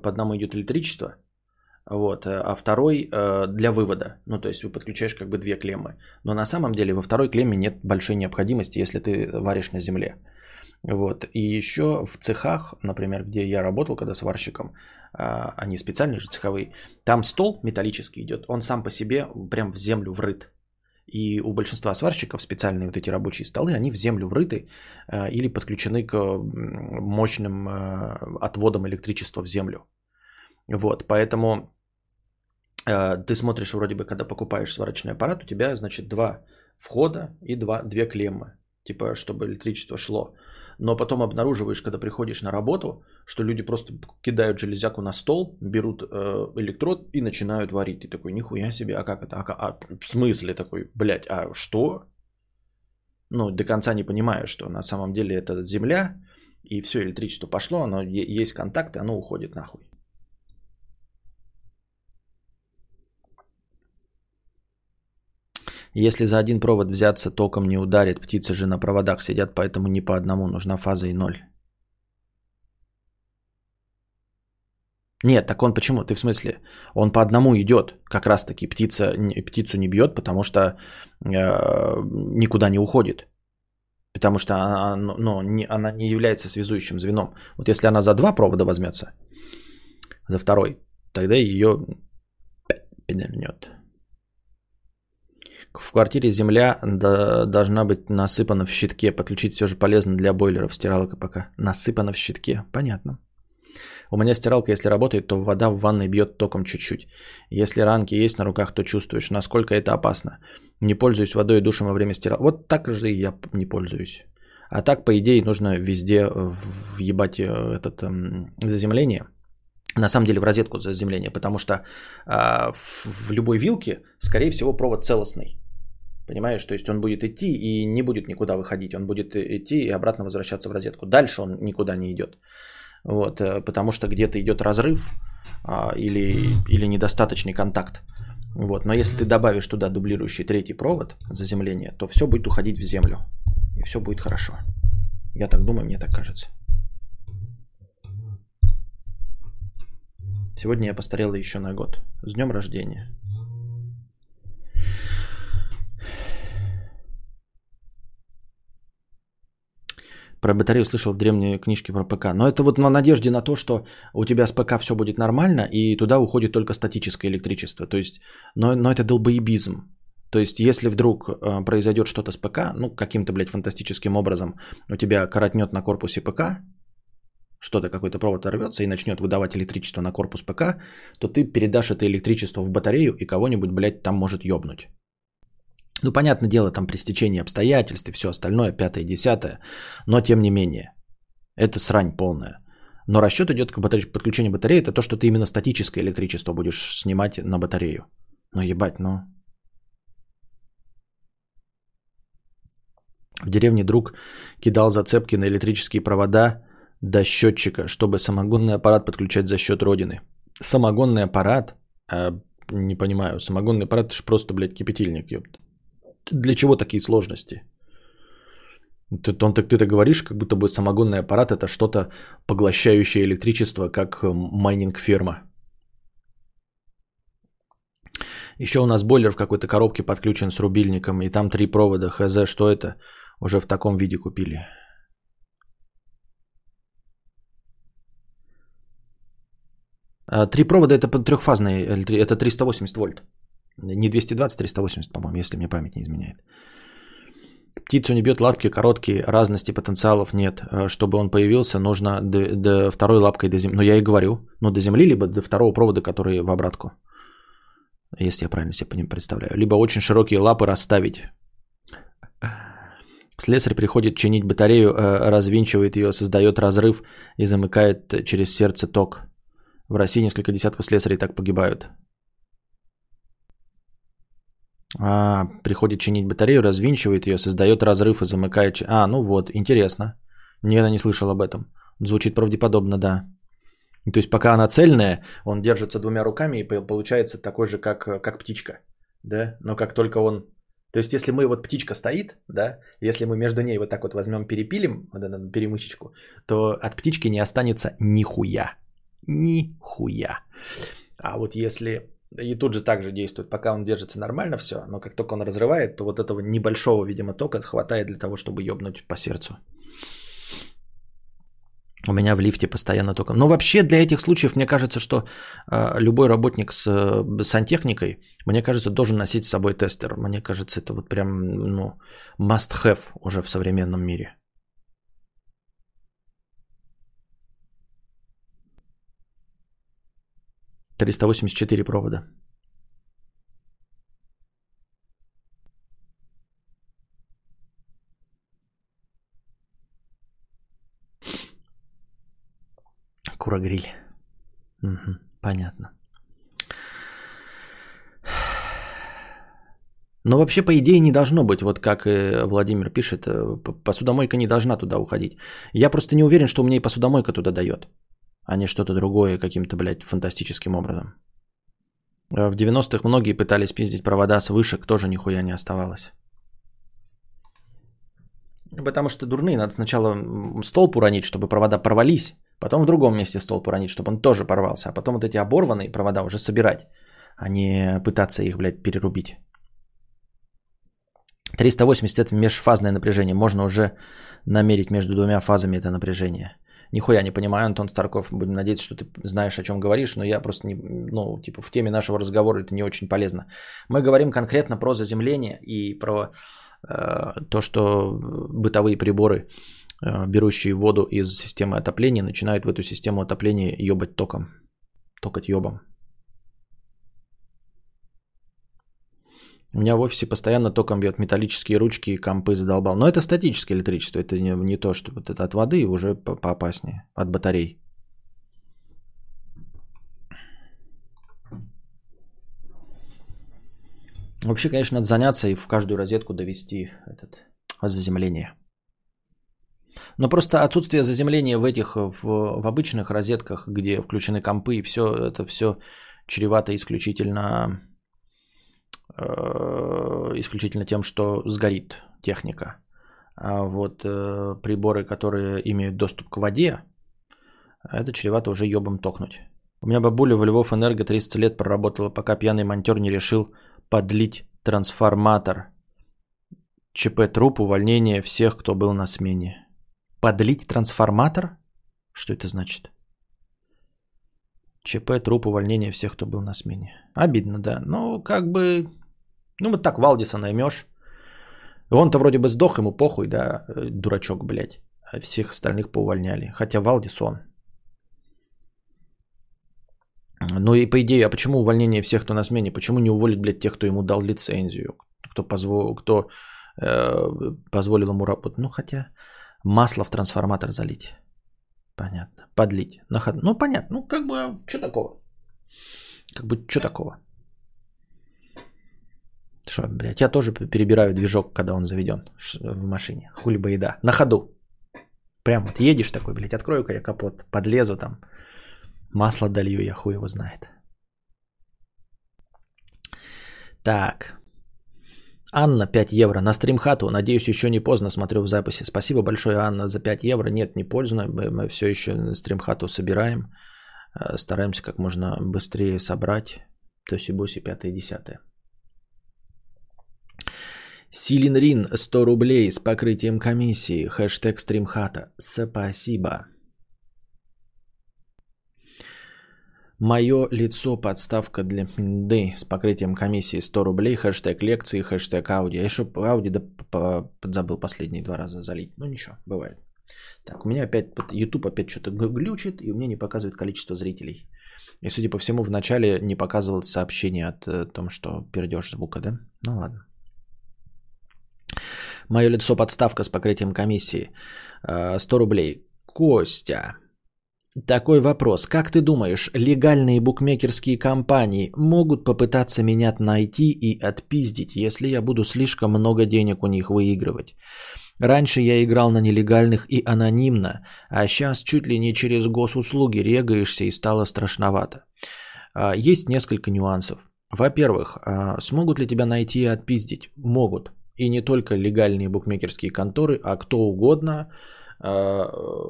по одному идет электричество, вот, э, а второй для вывода. Ну, то есть вы подключаешь как бы две клеммы. Но на самом деле во второй клемме нет большой необходимости, если ты варишь на земле. Вот. И еще в цехах, например, где я работал, когда сварщиком, а, они специальные же цеховые, там стол металлический идет, он сам по себе прям в землю врыт. И у большинства сварщиков специальные вот эти рабочие столы, они в землю врыты э, или подключены к мощным э, отводам электричества в землю. Вот, поэтому ты смотришь вроде бы, когда покупаешь сварочный аппарат, у тебя, значит, два входа и два, две клеммы, типа, чтобы электричество шло но потом обнаруживаешь, когда приходишь на работу, что люди просто кидают железяку на стол, берут э, электрод и начинают варить. Ты такой, нихуя себе, а как это? А, а, в смысле такой, блядь, а что? Ну, до конца не понимаю, что на самом деле это земля, и все электричество пошло, оно есть контакты, оно уходит нахуй. Если за один провод взяться, током не ударит. Птицы же на проводах сидят, поэтому не по одному. Нужна фаза и ноль. Нет, так он почему? Ты в смысле? Он по одному идет. Как раз таки птица, птицу не бьет, потому что э, никуда не уходит. Потому что она, ну, не, она не является связующим звеном. Вот если она за два провода возьмется, за второй, тогда ее пидернет. В квартире земля должна быть насыпана в щитке. Подключить все же полезно для бойлеров. Стиралка пока насыпана в щитке. Понятно. У меня стиралка, если работает, то вода в ванной бьет током чуть-чуть. Если ранки есть на руках, то чувствуешь, насколько это опасно. Не пользуюсь водой и душем во время стиралки. Вот так же и я не пользуюсь. А так, по идее, нужно везде въебать э, этот эм, заземление. На самом деле в розетку заземления, потому что э, в, в любой вилке, скорее всего, провод целостный. Понимаешь, то есть он будет идти и не будет никуда выходить. Он будет идти и обратно возвращаться в розетку. Дальше он никуда не идет. Вот, э, потому что где-то идет разрыв а, или, или недостаточный контакт. Вот, но если ты добавишь туда дублирующий третий провод заземления, то все будет уходить в землю. И все будет хорошо. Я так думаю, мне так кажется. Сегодня я постарел еще на год. С днем рождения. Про батарею слышал в древней книжке про ПК. Но это вот на надежде на то, что у тебя с ПК все будет нормально, и туда уходит только статическое электричество. То есть, но, но это долбоебизм. То есть, если вдруг э, произойдет что-то с ПК, ну, каким-то, блядь, фантастическим образом у тебя коротнет на корпусе ПК, что-то, какой-то провод рвется и начнет выдавать электричество на корпус ПК, то ты передашь это электричество в батарею, и кого-нибудь, блядь, там может ёбнуть. Ну, понятное дело, там при стечении обстоятельств и все остальное, пятое, десятое, но тем не менее, это срань полная. Но расчет идет к батаре... подключению батареи, это то, что ты именно статическое электричество будешь снимать на батарею. Ну, ебать, ну. В деревне друг кидал зацепки на электрические провода до счетчика, чтобы самогонный аппарат подключать за счет родины. Самогонный аппарат? А, не понимаю, самогонный аппарат это же просто, блядь, кипятильник, ёпта для чего такие сложности? Ты, он, так ты-то говоришь, как будто бы самогонный аппарат это что-то поглощающее электричество, как э, майнинг-ферма. Еще у нас бойлер в какой-то коробке подключен с рубильником, и там три провода. Хз, что это? Уже в таком виде купили. А, три провода это трехфазные, это 380 вольт. Не 220, 380, по-моему, если мне память не изменяет. Птицу не бьет лапки короткие, разности потенциалов нет. Э, чтобы он появился, нужно до, до второй лапкой до земли. Ну, я и говорю, ну, до земли, либо до второго провода, который в обратку. Если я правильно себе представляю. Либо очень широкие лапы расставить. Слесарь приходит чинить батарею, э, развинчивает ее, создает разрыв и замыкает через сердце ток. В России несколько десятков слесарей так погибают. А, приходит чинить батарею, развинчивает ее, создает разрыв и замыкает... А, ну вот, интересно. Никогда не слышал об этом. Звучит правдеподобно, да. То есть пока она цельная, он держится двумя руками и получается такой же, как, как птичка. Да? Но как только он... То есть если мы вот птичка стоит, да, если мы между ней вот так вот возьмем перепилим, вот эту перемычечку, то от птички не останется нихуя. Нихуя. А вот если и тут же также действует, пока он держится нормально все, но как только он разрывает, то вот этого небольшого, видимо, тока хватает для того, чтобы ёбнуть по сердцу. У меня в лифте постоянно только. Но вообще для этих случаев мне кажется, что э, любой работник с э, сантехникой, мне кажется, должен носить с собой тестер. Мне кажется, это вот прям ну, must have уже в современном мире. 384 провода. Курогриль. Угу, понятно. Но вообще, по идее, не должно быть, вот как Владимир пишет, э, посудомойка не должна туда уходить. Я просто не уверен, что у меня и посудомойка туда дает а не что-то другое каким-то, блядь, фантастическим образом. В 90-х многие пытались пиздить провода с вышек, тоже нихуя не оставалось. Потому что дурные, надо сначала столб уронить, чтобы провода порвались, потом в другом месте столб уронить, чтобы он тоже порвался, а потом вот эти оборванные провода уже собирать, а не пытаться их, блядь, перерубить. 380 это межфазное напряжение, можно уже намерить между двумя фазами это напряжение. Нихуя не понимаю, Антон Старков. Будем надеяться, что ты знаешь, о чем говоришь, но я просто не, ну, типа, в теме нашего разговора это не очень полезно. Мы говорим конкретно про заземление и про э, то, что бытовые приборы, э, берущие воду из системы отопления, начинают в эту систему отопления ебать током. Токать ебом. У меня в офисе постоянно током бьет металлические ручки и компы задолбал. Но это статическое электричество, это не, не то, что вот это от воды уже поопаснее, от батарей. Вообще, конечно, надо заняться и в каждую розетку довести этот заземление. Но просто отсутствие заземления в этих, в, в обычных розетках, где включены компы и все, это все чревато исключительно исключительно тем, что сгорит техника. А вот э, приборы, которые имеют доступ к воде, это чревато уже ебом токнуть. У меня бабуля в Львов Энерго 30 лет проработала, пока пьяный монтер не решил подлить трансформатор. ЧП труп, увольнение всех, кто был на смене. Подлить трансформатор? Что это значит? ЧП, труп, увольнение всех, кто был на смене. Обидно, да. Ну, как бы ну, вот так Валдиса наймешь. Он-то вроде бы сдох, ему похуй, да, э, дурачок, блядь. А всех остальных поувольняли. Хотя Валдис он. Ну и по идее, а почему увольнение всех, кто на смене? Почему не уволить, блядь, тех, кто ему дал лицензию? Кто, позвол, кто э, позволил ему работать? Ну, хотя масло в трансформатор залить. Понятно. Подлить. На ход... Ну, понятно. Ну, как бы, а что такого? Как бы, что такого? Что, блядь, я тоже перебираю движок, когда он заведен в машине. Хули бы и да. На ходу. Прям вот едешь такой, блядь, открою-ка я капот, подлезу там. Масло долью, я хуй его знает. Так. Анна, 5 евро. На стримхату. Надеюсь, еще не поздно смотрю в записи. Спасибо большое, Анна, за 5 евро. Нет, не поздно. Мы, мы все еще стримхату собираем. Э, стараемся как можно быстрее собрать. Тоси-боси, 5 и 10. Силинрин 100 рублей с покрытием комиссии. Хэштег стримхата. Спасибо. Мое лицо подставка для пинды с покрытием комиссии 100 рублей, хэштег лекции, хэштег ауди. Я еще ауди да забыл последние два раза залить. Ну ничего, бывает. Так, у меня опять YouTube опять что-то глючит, и у меня не показывает количество зрителей. И, судя по всему, в начале не показывалось сообщение о э, том, что пердеж звука, да? Ну ладно. Мое лицо подставка с покрытием комиссии. 100 э, рублей. Костя. Такой вопрос. Как ты думаешь, легальные букмекерские компании могут попытаться меня найти и отпиздить, если я буду слишком много денег у них выигрывать? Раньше я играл на нелегальных и анонимно, а сейчас чуть ли не через госуслуги регаешься и стало страшновато. А, есть несколько нюансов. Во-первых, а, смогут ли тебя найти и отпиздить? Могут. И не только легальные букмекерские конторы, а кто угодно, а,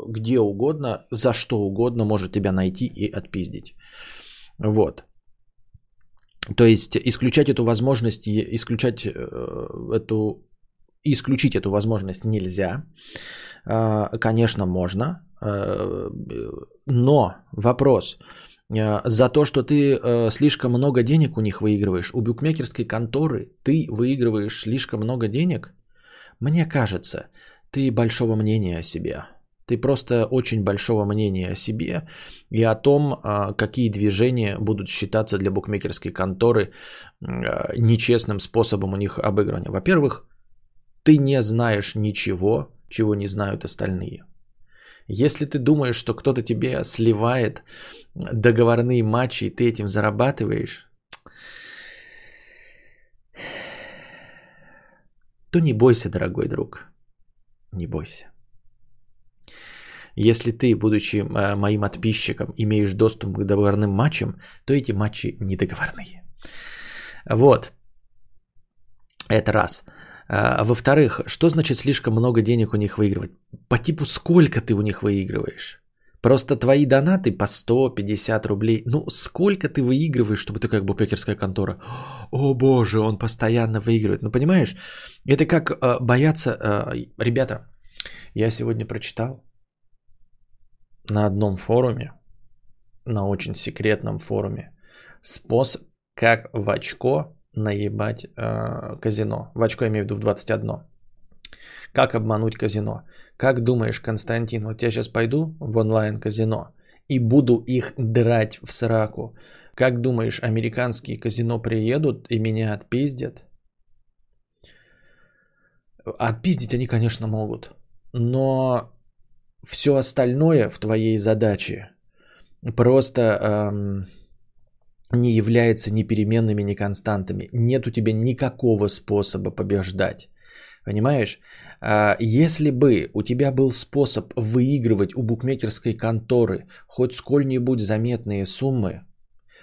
где угодно, за что угодно может тебя найти и отпиздить. Вот. То есть исключать эту возможность, исключать э, эту исключить эту возможность нельзя. А, конечно, можно. Но вопрос. А, за то, что ты слишком много денег у них выигрываешь, у букмекерской конторы ты выигрываешь слишком много денег, мне кажется, ты большого мнения о себе. Ты просто очень большого мнения о себе и о том, какие движения будут считаться для букмекерской конторы нечестным способом у них обыгрывания. Во-первых, ты не знаешь ничего, чего не знают остальные. Если ты думаешь, что кто-то тебе сливает договорные матчи, и ты этим зарабатываешь, то не бойся, дорогой друг. Не бойся. Если ты, будучи э, моим подписчиком, имеешь доступ к договорным матчам, то эти матчи не договорные. Вот. Это раз. А, во-вторых, что значит слишком много денег у них выигрывать? По типу сколько ты у них выигрываешь? Просто твои донаты по 150 рублей. Ну, сколько ты выигрываешь, чтобы ты как букмекерская контора? О боже, он постоянно выигрывает. Ну, понимаешь, это как э, бояться... Э, ребята, я сегодня прочитал на одном форуме, на очень секретном форуме, способ, как в очко наебать э, казино. В очко я имею в виду в 21. Как обмануть казино? Как думаешь, Константин, вот я сейчас пойду в онлайн-казино и буду их драть в сраку. Как думаешь, американские казино приедут и меня отпиздят? Отпиздить они, конечно, могут. Но все остальное в твоей задаче просто эм, не является ни переменными, ни константами. Нет у тебя никакого способа побеждать. Понимаешь? А, если бы у тебя был способ выигрывать у букмекерской конторы хоть сколь-нибудь заметные суммы,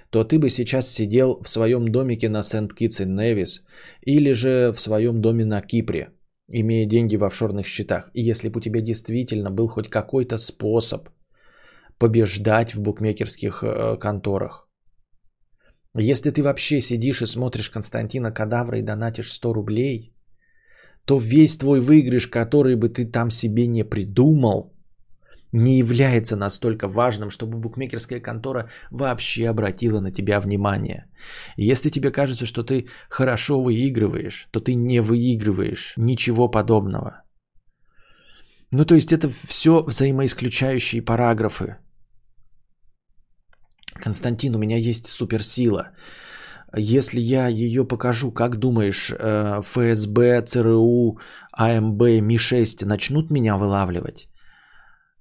то ты бы сейчас сидел в своем домике на Сент-Китс и Невис или же в своем доме на Кипре, имея деньги в офшорных счетах. И если бы у тебя действительно был хоть какой-то способ побеждать в букмекерских э, конторах, если ты вообще сидишь и смотришь Константина Кадавра и донатишь 100 рублей, то весь твой выигрыш, который бы ты там себе не придумал, не является настолько важным, чтобы букмекерская контора вообще обратила на тебя внимание. Если тебе кажется, что ты хорошо выигрываешь, то ты не выигрываешь ничего подобного. Ну то есть это все взаимоисключающие параграфы. Константин, у меня есть суперсила. Если я ее покажу, как думаешь, э, ФСБ, ЦРУ, АМБ, Ми-6 начнут меня вылавливать?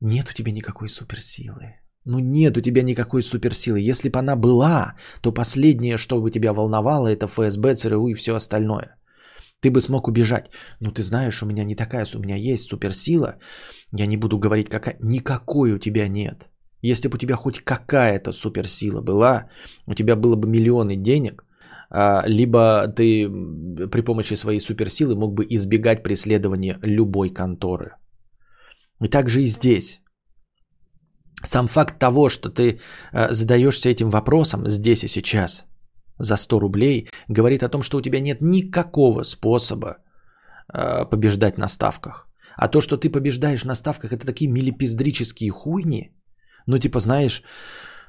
Нет у тебя никакой суперсилы. Ну нет у тебя никакой суперсилы. Если бы она была, то последнее, что бы тебя волновало, это ФСБ, ЦРУ и все остальное. Ты бы смог убежать. Но ты знаешь, у меня не такая, у меня есть суперсила. Я не буду говорить, какая. Никакой у тебя нет. Если бы у тебя хоть какая-то суперсила была, у тебя было бы миллионы денег, а, либо ты при помощи своей суперсилы мог бы избегать преследования любой конторы. И также и здесь. Сам факт того, что ты а, задаешься этим вопросом здесь и сейчас за 100 рублей, говорит о том, что у тебя нет никакого способа а, побеждать на ставках. А то, что ты побеждаешь на ставках, это такие милипиздрические хуйни – ну, типа, знаешь,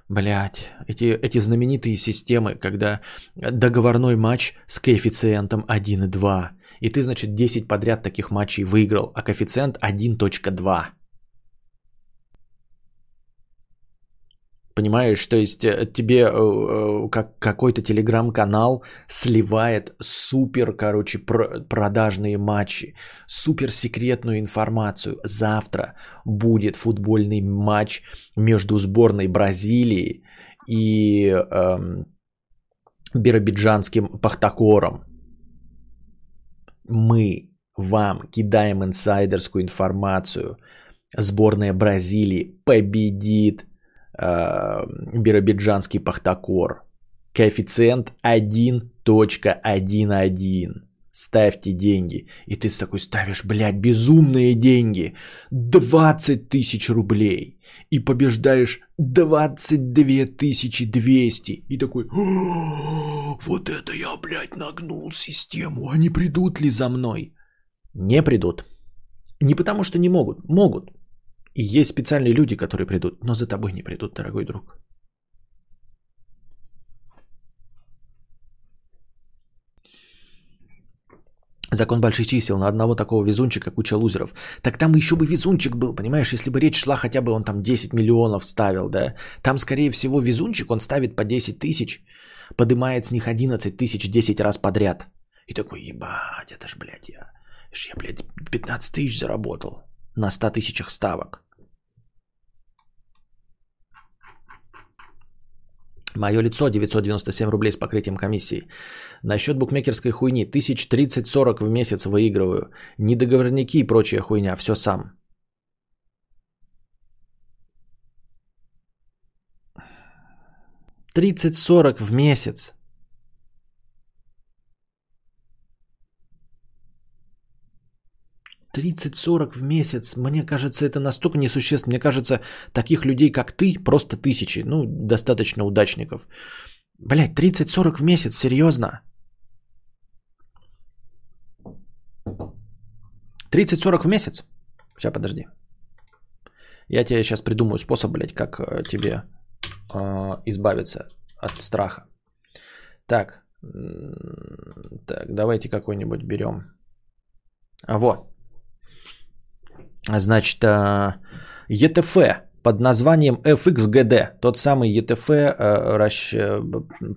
Блять, эти, эти знаменитые системы, когда договорной матч с коэффициентом 1,2. И ты, значит, 10 подряд таких матчей выиграл, а коэффициент 1.2. Понимаешь, то есть э, тебе э, э, как какой-то телеграм-канал сливает супер, короче, продажные матчи, супер секретную информацию. Завтра будет футбольный матч между сборной Бразилии и эм, биробиджанским Пахтакором. Мы вам кидаем инсайдерскую информацию. Сборная Бразилии победит биробиджанский пахтакор. Коэффициент 1.11. Ставьте деньги. И ты такой ставишь, блядь, безумные деньги. 20 тысяч рублей. И побеждаешь 22 тысячи 200. И такой, вот это я, блядь, нагнул систему. Они придут ли за мной? Не придут. Не потому что не могут. Могут. И есть специальные люди, которые придут, но за тобой не придут, дорогой друг. Закон больших чисел на одного такого везунчика куча лузеров. Так там еще бы везунчик был, понимаешь, если бы речь шла хотя бы он там 10 миллионов ставил, да. Там, скорее всего, везунчик, он ставит по 10 тысяч, подымает с них 11 тысяч 10 раз подряд. И такой, ебать, это ж, блядь, я, я, блядь, 15 тысяч заработал на 100 тысячах ставок. Мое лицо 997 рублей с покрытием комиссии. Насчет букмекерской хуйни 1030-40 в месяц выигрываю. Недоговорники и прочая хуйня. Все сам. Тридцать сорок в месяц. 30-40 в месяц, мне кажется, это настолько несущественно. Мне кажется, таких людей, как ты, просто тысячи. Ну, достаточно удачников. Блять, 30-40 в месяц, серьезно? 30-40 в месяц? Сейчас, подожди. Я тебе сейчас придумаю способ, блядь, как э, тебе э, избавиться от страха. Так, так, давайте какой-нибудь берем. А вот. Значит, ЕТФ под названием FXGD, тот самый ЕТФ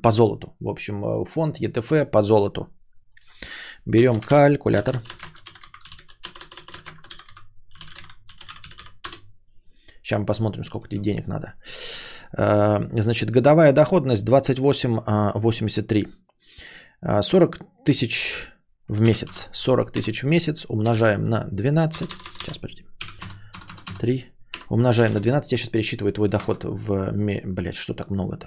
по золоту. В общем, фонд ЕТФ по золоту. Берем калькулятор. Сейчас мы посмотрим, сколько тебе денег надо. Значит, годовая доходность 28,83. 40 тысяч в месяц. 40 тысяч в месяц умножаем на 12. Сейчас, подожди. 3. Умножаем на 12. Я сейчас пересчитываю твой доход в... Блять, что так много-то?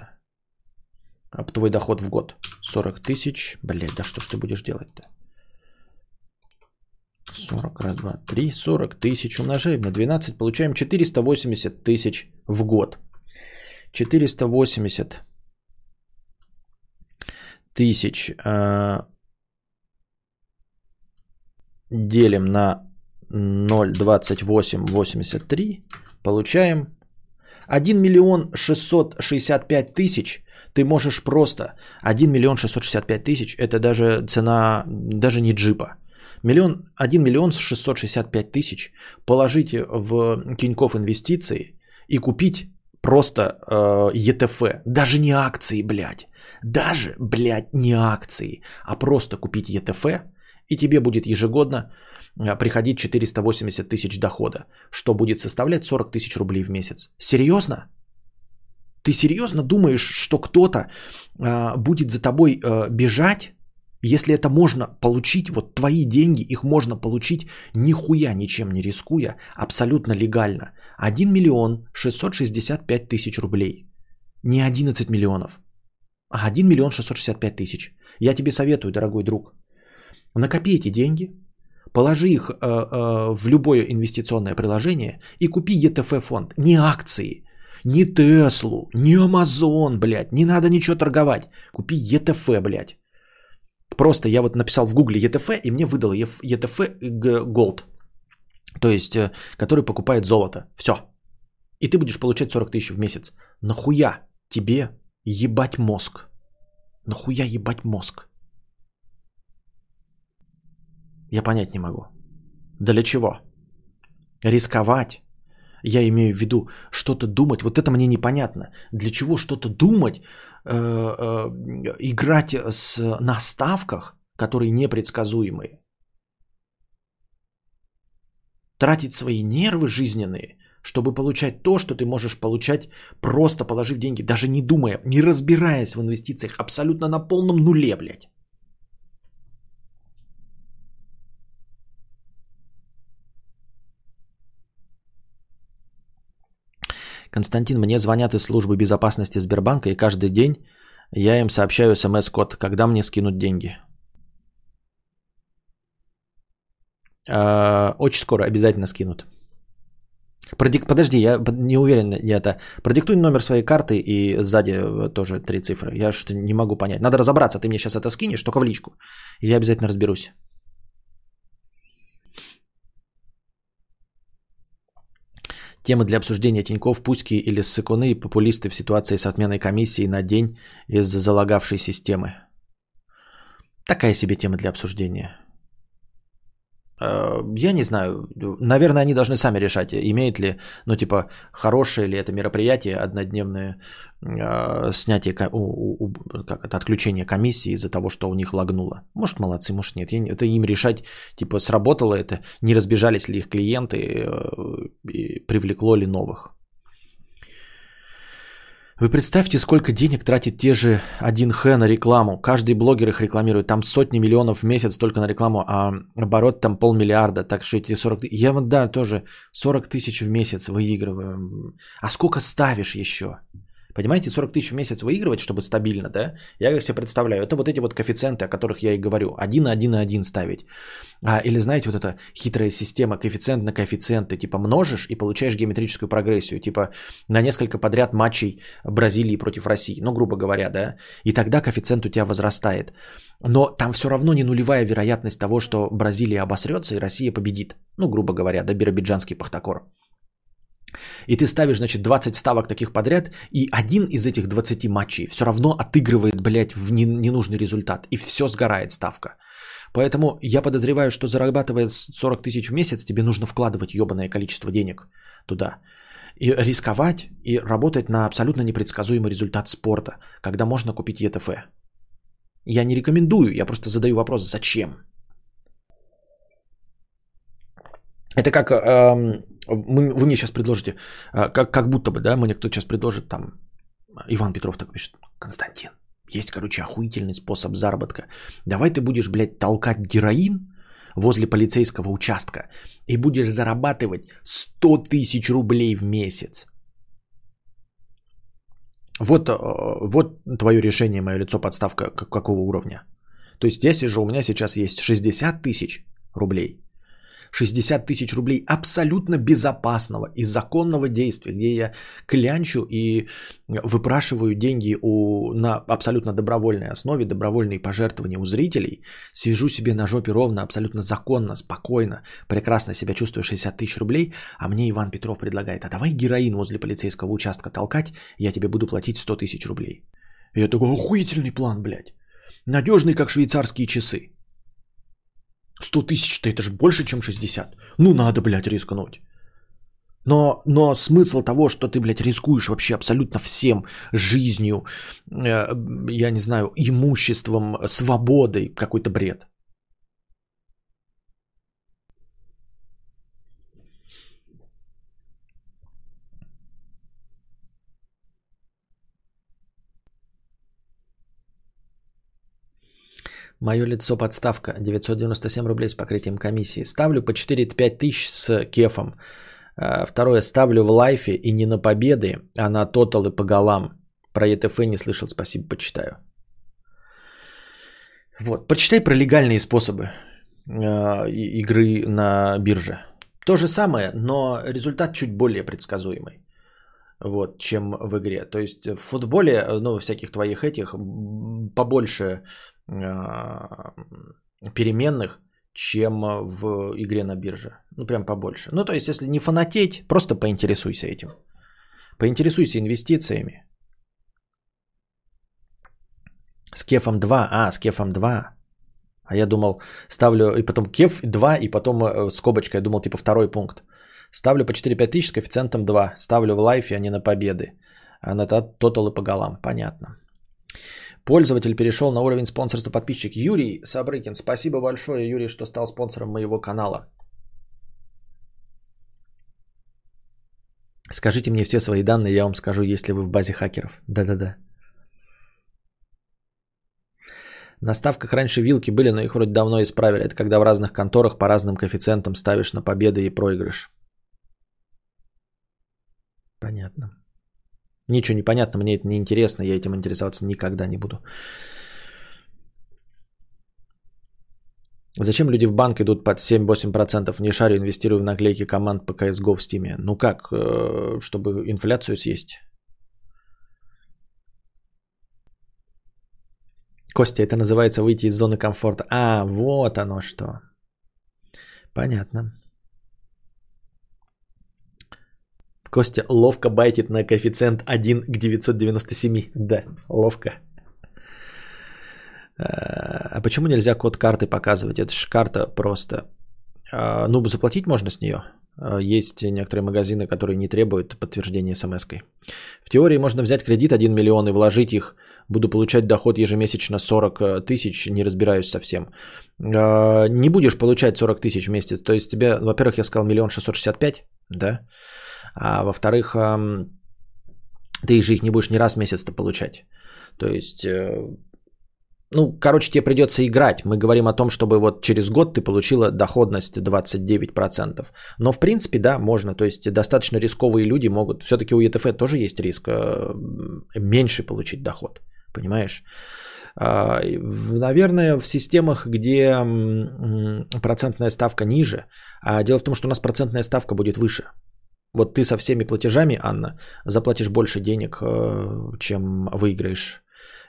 А твой доход в год. 40 тысяч. Блять, да что ж ты будешь делать-то? 40, раз, два, три, 40 тысяч умножаем на 12, получаем 480 тысяч в год. 480 тысяч а, делим на 0,2883, получаем 1 миллион 665 тысяч. Ты можешь просто 1 миллион 665 тысяч, это даже цена, даже не джипа. Миллион, 1 миллион 665 тысяч положить в Тинькофф инвестиции и купить просто э, ЕТФ. Даже не акции, блядь. Даже, блядь, не акции, а просто купить ЕТФ – и тебе будет ежегодно а, приходить 480 тысяч дохода, что будет составлять 40 тысяч рублей в месяц. Серьезно? Ты серьезно думаешь, что кто-то а, будет за тобой а, бежать, если это можно получить, вот твои деньги, их можно получить нихуя ничем не рискуя, абсолютно легально. 1 миллион 665 тысяч рублей. Не 11 миллионов, а 1 миллион 665 тысяч. Я тебе советую, дорогой друг, Накопи эти деньги, положи их э, э, в любое инвестиционное приложение и купи ETF фонд. Не акции, не Теслу, не Амазон, блядь. Не надо ничего торговать. Купи ETF, блядь. Просто я вот написал в гугле ETF и мне выдал ETF Gold. То есть, э, который покупает золото. Все. И ты будешь получать 40 тысяч в месяц. Нахуя? тебе ебать мозг? Нахуя ебать мозг? Я понять не могу. Для чего? Рисковать. Я имею в виду что-то думать. Вот это мне непонятно. Для чего что-то думать, э, э, играть с, на ставках, которые непредсказуемые. Тратить свои нервы жизненные, чтобы получать то, что ты можешь получать, просто положив деньги, даже не думая, не разбираясь в инвестициях, абсолютно на полном нуле, блядь. Константин, мне звонят из службы безопасности Сбербанка, и каждый день я им сообщаю смс-код, когда мне скинут деньги. Э, очень скоро обязательно скинут. Продик... Подожди, я не уверен, я это. Продиктуй номер своей карты и сзади э, тоже три цифры. Я что-то не могу понять. Надо разобраться. Ты мне сейчас это скинешь, только в личку. И я обязательно разберусь. Темы для обсуждения Тиньков, Пуськи или Сыкуны, популисты в ситуации с отменой комиссии на день из-за залагавшей системы. Такая себе тема для обсуждения. Э, я не знаю, наверное, они должны сами решать, имеет ли, ну, типа, хорошее ли это мероприятие, однодневное э, снятие, как это, отключение комиссии из-за того, что у них лагнуло. Может, молодцы, может, нет. Это им решать, типа, сработало это, не разбежались ли их клиенты, э, и привлекло ли новых. Вы представьте, сколько денег тратит те же 1Х на рекламу. Каждый блогер их рекламирует. Там сотни миллионов в месяц только на рекламу, а оборот там полмиллиарда. Так что эти 40 тысяч... Я вот, да, тоже 40 тысяч в месяц выигрываю. А сколько ставишь еще? Понимаете, 40 тысяч в месяц выигрывать, чтобы стабильно, да? Я как себе представляю, это вот эти вот коэффициенты, о которых я и говорю. 1 на 1 на 1 ставить. А, или знаете, вот эта хитрая система коэффициент на коэффициенты. Типа множишь и получаешь геометрическую прогрессию. Типа на несколько подряд матчей Бразилии против России. Ну, грубо говоря, да? И тогда коэффициент у тебя возрастает. Но там все равно не нулевая вероятность того, что Бразилия обосрется и Россия победит. Ну, грубо говоря, да, биробиджанский пахтакор. И ты ставишь, значит, 20 ставок таких подряд, и один из этих 20 матчей все равно отыгрывает, блядь, в ненужный результат. И все сгорает ставка. Поэтому я подозреваю, что зарабатывая 40 тысяч в месяц, тебе нужно вкладывать ебаное количество денег туда. И рисковать, и работать на абсолютно непредсказуемый результат спорта, когда можно купить ЕТФ. Я не рекомендую, я просто задаю вопрос, зачем? Это как эм, вы, вы мне сейчас предложите, э, как, как будто бы, да, мне кто сейчас предложит там, Иван Петров так пишет, Константин, есть, короче, охуительный способ заработка. Давай ты будешь, блядь, толкать героин возле полицейского участка и будешь зарабатывать 100 тысяч рублей в месяц. Вот, э, вот твое решение, мое лицо, подставка какого уровня. То есть я сижу, у меня сейчас есть 60 тысяч рублей. 60 тысяч рублей абсолютно безопасного и законного действия, где я клянчу и выпрашиваю деньги у, на абсолютно добровольной основе, добровольные пожертвования у зрителей, сижу себе на жопе ровно, абсолютно законно, спокойно, прекрасно себя чувствую 60 тысяч рублей, а мне Иван Петров предлагает, а давай героин возле полицейского участка толкать, я тебе буду платить 100 тысяч рублей. И я такой, охуительный план, блядь. Надежный, как швейцарские часы. 100 тысяч-то это же больше, чем 60. Ну надо, блядь, рискнуть. Но, но смысл того, что ты, блядь, рискуешь вообще абсолютно всем, жизнью, э, я не знаю, имуществом, свободой, какой-то бред. Мое лицо подставка. 997 рублей с покрытием комиссии. Ставлю по 4-5 тысяч с кефом. А, второе. Ставлю в лайфе и не на победы, а на тотал и по голам. Про ЕТФ не слышал. Спасибо, почитаю. Вот. Почитай про легальные способы э, игры на бирже. То же самое, но результат чуть более предсказуемый. Вот, чем в игре. То есть в футболе, ну, всяких твоих этих, побольше а, переменных, чем в игре на бирже. Ну, прям побольше. Ну, то есть, если не фанатеть, просто поинтересуйся этим. Поинтересуйся инвестициями. С кефом 2. А, с кефом 2. А я думал, ставлю, и потом кеф 2, и потом э, скобочка, я думал, типа второй пункт. Ставлю по 4-5 тысяч с коэффициентом 2. Ставлю в лайфе, а не на победы. А на тоталы по голам. Понятно. Пользователь перешел на уровень спонсорства подписчик. Юрий Сабрыкин, спасибо большое, Юрий, что стал спонсором моего канала. Скажите мне все свои данные, я вам скажу, если вы в базе хакеров. Да-да-да. На ставках раньше вилки были, но их вроде давно исправили. Это когда в разных конторах по разным коэффициентам ставишь на победы и проигрыш. Понятно. Ничего не понятно, мне это не интересно, я этим интересоваться никогда не буду. Зачем люди в банк идут под 7-8%? Не шарю, инвестирую в наклейки команд по CSGO в Steam. Ну как, э, чтобы инфляцию съесть? Костя, это называется выйти из зоны комфорта. А, вот оно что. Понятно. Костя ловко байтит на коэффициент 1 к 997. Да, ловко. А почему нельзя код карты показывать? Это же карта просто. А, ну, заплатить можно с нее. А, есть некоторые магазины, которые не требуют подтверждения смс-кой. В теории можно взять кредит 1 миллион и вложить их. Буду получать доход ежемесячно 40 э, тысяч, не разбираюсь совсем. А, не будешь получать 40 тысяч в месяц. То есть тебе, во-первых, я сказал миллион шестьсот шестьдесят пять, да? А во-вторых, ты же их не будешь ни раз в месяц-то получать. То есть, э, ну, короче, тебе придется играть. Мы говорим о том, чтобы вот через год ты получила доходность 29%. Но в принципе, да, можно. То есть достаточно рисковые люди могут. Все-таки у ETF тоже есть риск э, меньше получить доход. Понимаешь? А, наверное, в системах, где процентная ставка ниже. А дело в том, что у нас процентная ставка будет выше. Вот ты со всеми платежами, Анна, заплатишь больше денег, э, чем выиграешь.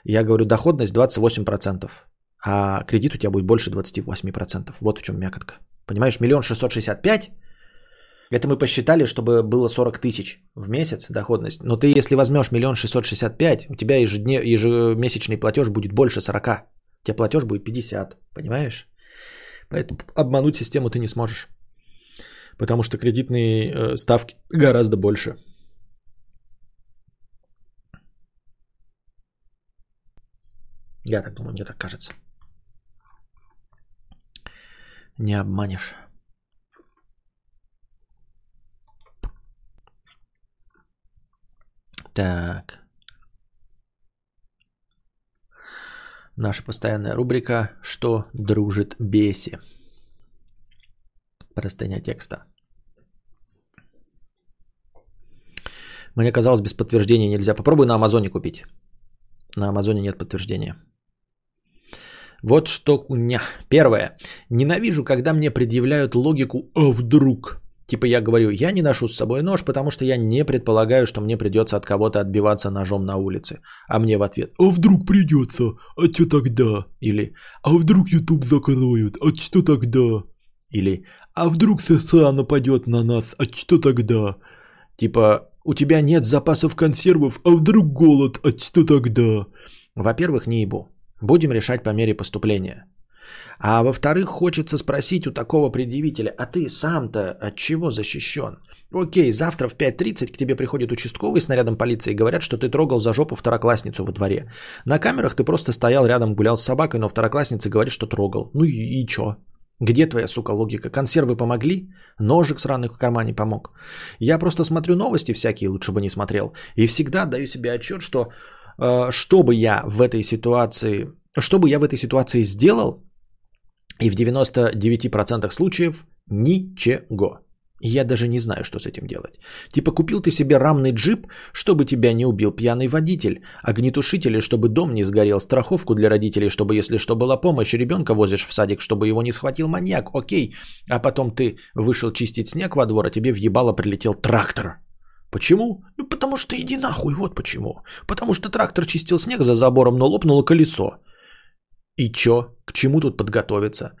Я говорю, доходность 28%, а кредит у тебя будет больше 28%. Вот в чем мякотка. Понимаешь, миллион шестьсот шестьдесят пять, это мы посчитали, чтобы было 40 тысяч в месяц доходность. Но ты, если возьмешь миллион шестьсот шестьдесят пять, у тебя ежедне, ежемесячный платеж будет больше 40. У тебя платеж будет 50, понимаешь? Поэтому обмануть систему ты не сможешь потому что кредитные э, ставки гораздо больше. Я так думаю, мне так кажется. Не обманешь. Так. Наша постоянная рубрика «Что дружит беси?» Простыня текста. Мне казалось, без подтверждения нельзя. Попробуй на Амазоне купить. На Амазоне нет подтверждения. Вот что куня. Первое. Ненавижу, когда мне предъявляют логику «а вдруг?». Типа я говорю, я не ношу с собой нож, потому что я не предполагаю, что мне придется от кого-то отбиваться ножом на улице. А мне в ответ, а вдруг придется, а что тогда? Или, а вдруг YouTube закроют, а что тогда? Или, а вдруг США нападет на нас, а что тогда? Типа, у тебя нет запасов консервов, а вдруг голод, а что тогда? Во-первых, не ебу. Будем решать по мере поступления. А во-вторых, хочется спросить у такого предъявителя, а ты сам-то от чего защищен? Окей, завтра в 5.30 к тебе приходит участковый с нарядом полиции и говорят, что ты трогал за жопу второклассницу во дворе. На камерах ты просто стоял рядом, гулял с собакой, но второклассница говорит, что трогал. Ну и, и чё? Где твоя, сука, логика? Консервы помогли? Ножик сраный в кармане помог. Я просто смотрю новости всякие, лучше бы не смотрел. И всегда даю себе отчет, что э, что бы я в этой ситуации, что бы я в этой ситуации сделал, и в 99% случаев ничего. Я даже не знаю, что с этим делать. Типа купил ты себе рамный джип, чтобы тебя не убил пьяный водитель, огнетушители, чтобы дом не сгорел, страховку для родителей, чтобы, если что, была помощь, ребенка возишь в садик, чтобы его не схватил маньяк, окей. А потом ты вышел чистить снег во двор, а тебе в ебало прилетел трактор. Почему? Ну, потому что иди нахуй, вот почему. Потому что трактор чистил снег за забором, но лопнуло колесо. И чё? К чему тут подготовиться?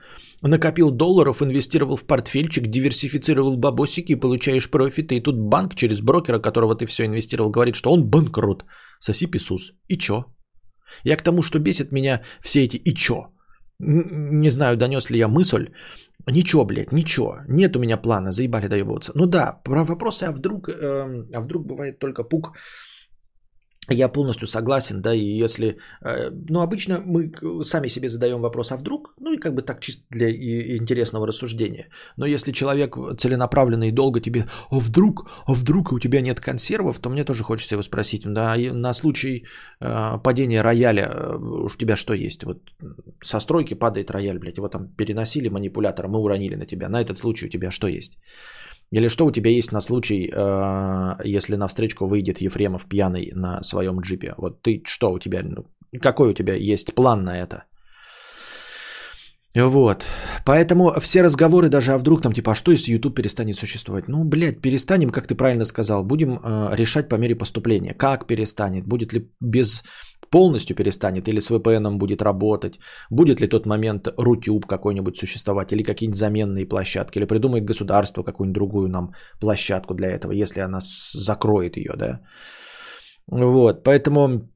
Накопил долларов, инвестировал в портфельчик, диверсифицировал бабосики, получаешь профиты. И тут банк через брокера, которого ты все инвестировал, говорит, что он банкрот. Соси писус. И чё? Я к тому, что бесит меня все эти «и чё?». Не знаю, донес ли я мысль. Ничего, блядь, ничего. Нет у меня плана, заебали доебываться. Ну да, про вопросы, а вдруг, э, а вдруг бывает только пук я полностью согласен, да, и если, э, ну, обычно мы сами себе задаем вопрос, а вдруг, ну, и как бы так чисто для интересного рассуждения. Но если человек целенаправленно и долго тебе, а вдруг, а вдруг у тебя нет консервов, то мне тоже хочется его спросить, да, на случай э, падения рояля э, у тебя что есть? Вот со стройки падает рояль, блядь, его там переносили манипулятором мы уронили на тебя. На этот случай у тебя что есть? Или что у тебя есть на случай, э, если на встречку выйдет Ефремов пьяный на своем джипе? Вот ты что у тебя, ну, какой у тебя есть план на это? Вот. Поэтому все разговоры даже, а вдруг там типа, а что если YouTube перестанет существовать? Ну, блядь, перестанем, как ты правильно сказал, будем э, решать по мере поступления. Как перестанет? Будет ли без полностью перестанет или с VPN будет работать, будет ли тот момент Рутюб какой-нибудь существовать или какие-нибудь заменные площадки, или придумает государство какую-нибудь другую нам площадку для этого, если она закроет ее, да. Вот, поэтому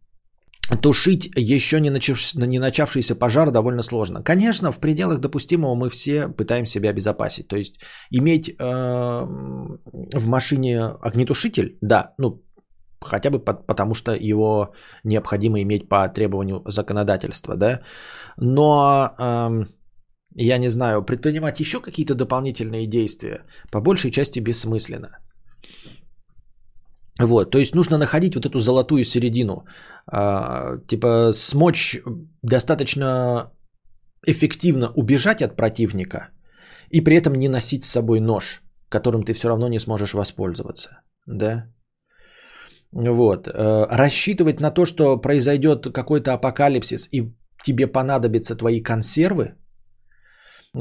тушить еще не, начав, не начавшийся пожар довольно сложно. Конечно, в пределах допустимого мы все пытаемся себя обезопасить. То есть иметь э, в машине огнетушитель, да, ну хотя бы потому, что его необходимо иметь по требованию законодательства, да. Но э, я не знаю, предпринимать еще какие-то дополнительные действия по большей части бессмысленно. Вот, то есть нужно находить вот эту золотую середину, э, типа смочь достаточно эффективно убежать от противника и при этом не носить с собой нож, которым ты все равно не сможешь воспользоваться, да? Вот. Э, рассчитывать на то, что произойдет какой-то апокалипсис и тебе понадобятся твои консервы,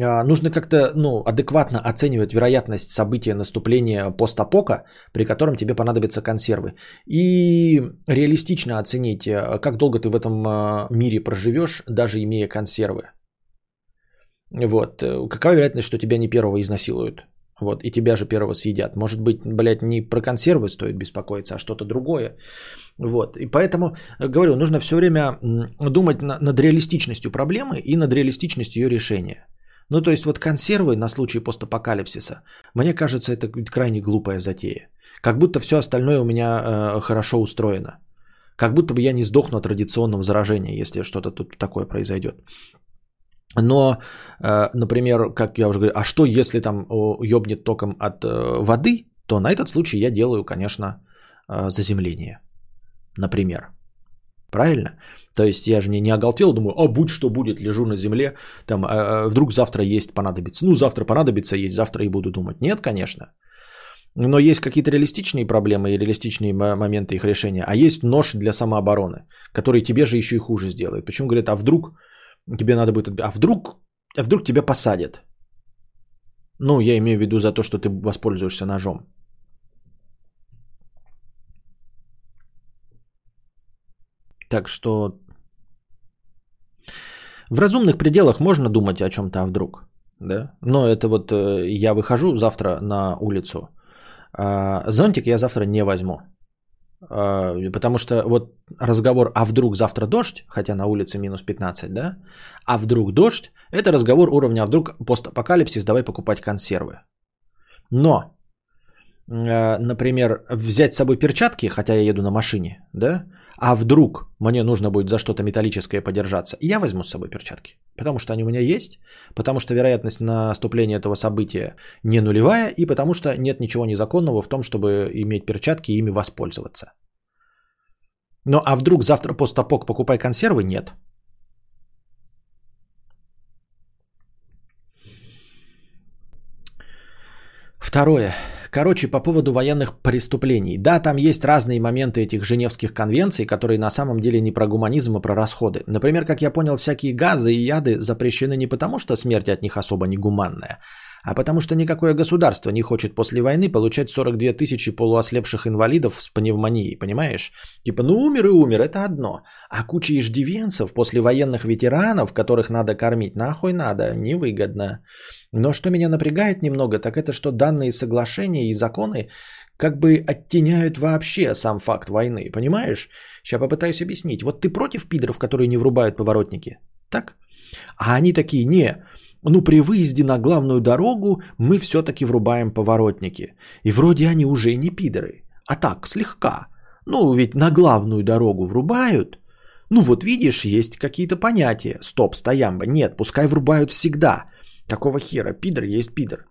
а, нужно как-то ну, адекватно оценивать вероятность события наступления постапока, при котором тебе понадобятся консервы. И реалистично оценить, э, как долго ты в этом э, мире проживешь, даже имея консервы. Вот. Какова вероятность, что тебя не первого изнасилуют? Вот, и тебя же первого съедят. Может быть, блядь, не про консервы стоит беспокоиться, а что-то другое. Вот, и поэтому, э, говорю, нужно все время думать над реалистичностью проблемы и над реалистичностью ее решения. Ну, то есть, вот консервы на случай постапокалипсиса, мне кажется, это крайне глупая затея. Как будто все остальное у меня э, хорошо устроено. Как будто бы я не сдохну от традиционного заражения, если что-то тут такое произойдет. Но, э, например, как я уже говорил, а что если там ёбнет током от э, воды, то на этот случай я делаю, конечно, э, заземление. Например. Правильно? То есть я же не, не оголтел, думаю, а будь что будет, лежу на земле, там, а вдруг завтра есть понадобится. Ну, завтра понадобится есть, завтра и буду думать. Нет, конечно. Но есть какие-то реалистичные проблемы и реалистичные моменты их решения, а есть нож для самообороны, который тебе же еще и хуже сделает. Почему говорят, а вдруг тебе надо будет... А вдруг, а вдруг тебя посадят? Ну, я имею в виду за то, что ты воспользуешься ножом. Так что в разумных пределах можно думать о чем-то, а вдруг. Да? Но это вот э, я выхожу завтра на улицу. А зонтик я завтра не возьму. А, потому что вот разговор «а вдруг завтра дождь», хотя на улице минус 15, да? «А вдруг дождь» – это разговор уровня «а вдруг постапокалипсис, давай покупать консервы». Но, например, взять с собой перчатки, хотя я еду на машине, да? А вдруг мне нужно будет за что-то металлическое подержаться, я возьму с собой перчатки. Потому что они у меня есть, потому что вероятность наступления этого события не нулевая, и потому что нет ничего незаконного в том, чтобы иметь перчатки и ими воспользоваться. Но а вдруг завтра постапок покупай консервы? Нет. Второе. Короче, по поводу военных преступлений. Да, там есть разные моменты этих Женевских конвенций, которые на самом деле не про гуманизм, а про расходы. Например, как я понял, всякие газы и яды запрещены не потому, что смерть от них особо не гуманная, а потому что никакое государство не хочет после войны получать 42 тысячи полуослепших инвалидов с пневмонией, понимаешь? Типа, ну умер и умер, это одно. А куча иждивенцев, послевоенных ветеранов, которых надо кормить, нахуй надо, невыгодно. Но что меня напрягает немного, так это что данные соглашения и законы как бы оттеняют вообще сам факт войны, понимаешь? Сейчас попытаюсь объяснить. Вот ты против пидоров, которые не врубают поворотники, так? А они такие, не, ну при выезде на главную дорогу мы все-таки врубаем поворотники. И вроде они уже не пидоры, а так, слегка. Ну ведь на главную дорогу врубают. Ну вот видишь, есть какие-то понятия. Стоп, стоямба. Нет, пускай врубают всегда. Какого хера? Пидор есть пидор.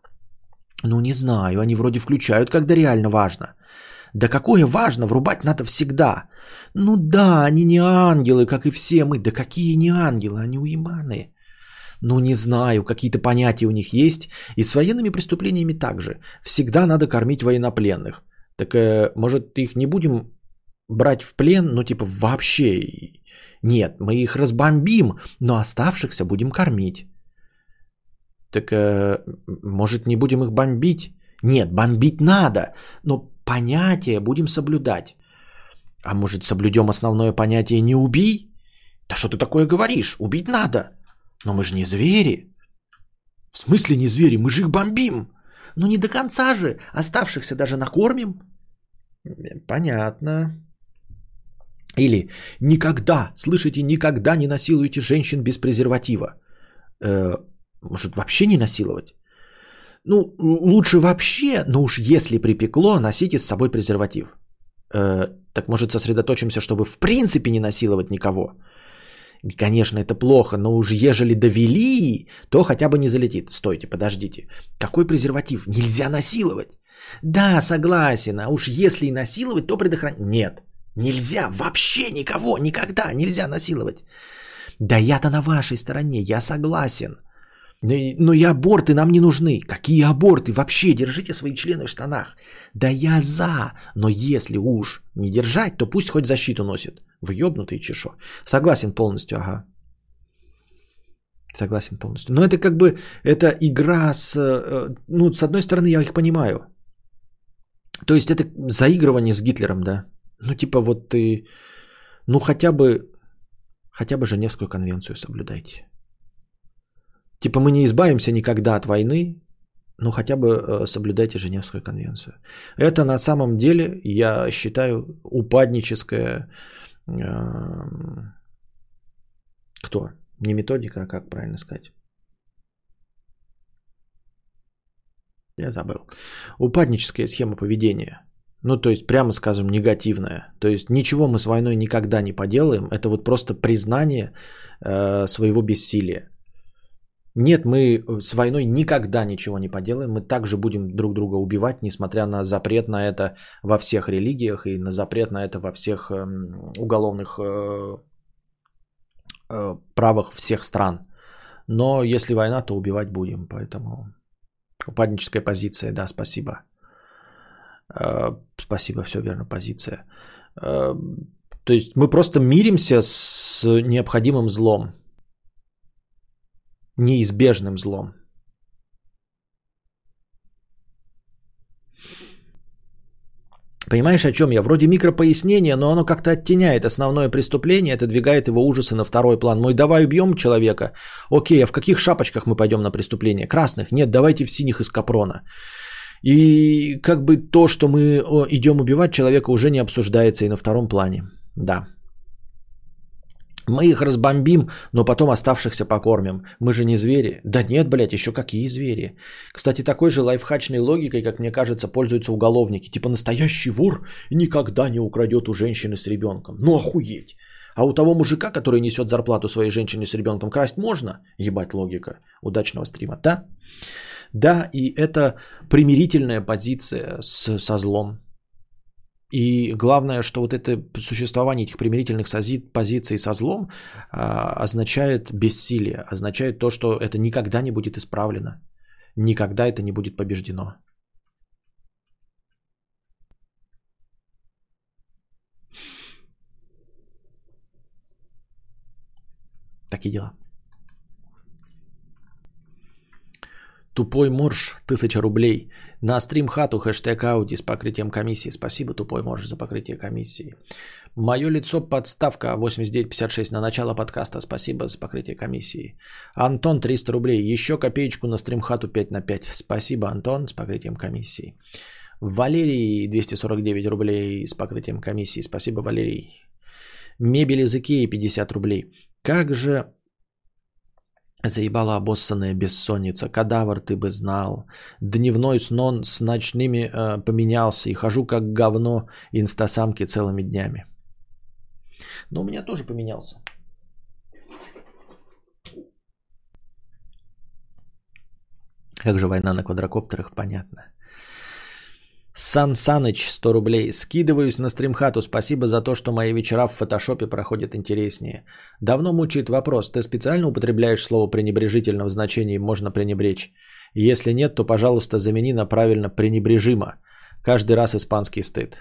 Ну не знаю, они вроде включают, когда реально важно. Да какое важно, врубать надо всегда. Ну да, они не ангелы, как и все мы. Да какие не ангелы, они уебаны. Ну не знаю, какие-то понятия у них есть. И с военными преступлениями также. Всегда надо кормить военнопленных. Так э, может их не будем брать в плен, ну типа вообще нет, мы их разбомбим, но оставшихся будем кормить. Так э, может не будем их бомбить? Нет, бомбить надо, но понятие будем соблюдать. А может соблюдем основное понятие не убий? Да что ты такое говоришь? Убить надо. Но мы же не звери. В смысле не звери? Мы же их бомбим. Ну не до конца же. Оставшихся даже накормим. Понятно. Или никогда, слышите, никогда не насилуйте женщин без презерватива. Э, может, вообще не насиловать? Ну, лучше вообще, но уж если припекло, носите с собой презерватив. Э, так может сосредоточимся, чтобы в принципе не насиловать никого. Конечно, это плохо, но уж ежели довели, то хотя бы не залетит. Стойте, подождите. Какой презерватив? Нельзя насиловать. Да, согласен, а уж если и насиловать, то предохранять. Нет, нельзя, вообще никого, никогда нельзя насиловать. Да я-то на вашей стороне, я согласен. Но и аборты нам не нужны. Какие аборты? Вообще держите свои члены в штанах. Да я за. Но если уж не держать, то пусть хоть защиту носит. Въебнутый чешо. Согласен полностью, ага. Согласен полностью. Но это как бы, это игра с, э, ну, с одной стороны, я их понимаю. То есть это заигрывание с Гитлером, да. Ну, типа вот ты, ну, хотя бы, хотя бы Женевскую конвенцию соблюдайте. Типа мы не избавимся никогда от войны, но хотя бы э, соблюдайте Женевскую конвенцию. Это на самом деле, я считаю, упадническая... Кто? Не методика, а как правильно сказать? Я забыл. Упадническая схема поведения. Ну, то есть, прямо скажем, негативная. То есть, ничего мы с войной никогда не поделаем. Это вот просто признание э, своего бессилия. Нет, мы э, с войной никогда ничего не поделаем. Мы также будем друг друга убивать, несмотря на запрет на это во всех религиях и на запрет на это во всех эм, уголовных э, э, правах всех стран. Но если война, то убивать будем. Поэтому упадническая позиция, да, спасибо. Спасибо, все верно, позиция. То есть мы просто миримся с необходимым злом неизбежным злом. Понимаешь, о чем я? Вроде микропояснение, но оно как-то оттеняет основное преступление, отодвигает его ужасы на второй план. Мой, давай убьем человека. Окей, а в каких шапочках мы пойдем на преступление? Красных? Нет, давайте в синих из капрона. И как бы то, что мы идем убивать человека, уже не обсуждается и на втором плане. Да. Мы их разбомбим, но потом оставшихся покормим. Мы же не звери. Да нет, блядь, еще какие звери. Кстати, такой же лайфхачной логикой, как мне кажется, пользуются уголовники. Типа настоящий вор никогда не украдет у женщины с ребенком. Ну охуеть. А у того мужика, который несет зарплату своей женщине с ребенком, красть можно? Ебать логика. Удачного стрима, да? Да, и это примирительная позиция с, со злом. И главное, что вот это существование этих примирительных позиций со злом а, означает бессилие, означает то, что это никогда не будет исправлено, никогда это не будет побеждено. Такие дела. Тупой морж, тысяча рублей. На стрим хату хэштег Ауди с покрытием комиссии. Спасибо, тупой морж, за покрытие комиссии. Мое лицо подставка 8956 на начало подкаста. Спасибо за покрытие комиссии. Антон 300 рублей. Еще копеечку на стрим хату 5 на 5. Спасибо, Антон, с покрытием комиссии. Валерий, 249 рублей с покрытием комиссии. Спасибо, Валерий. Мебель из Икеи, 50 рублей. Как же заебала обоссанная бессонница. Кадавр ты бы знал. Дневной снон с ночными э, поменялся. И хожу как говно инстасамки целыми днями. Но у меня тоже поменялся. Как же война на квадрокоптерах, понятно. Сан Саныч, 100 рублей. Скидываюсь на стримхату. Спасибо за то, что мои вечера в фотошопе проходят интереснее. Давно мучает вопрос. Ты специально употребляешь слово пренебрежительно в значении «можно пренебречь»? Если нет, то, пожалуйста, замени на правильно «пренебрежимо». Каждый раз испанский стыд.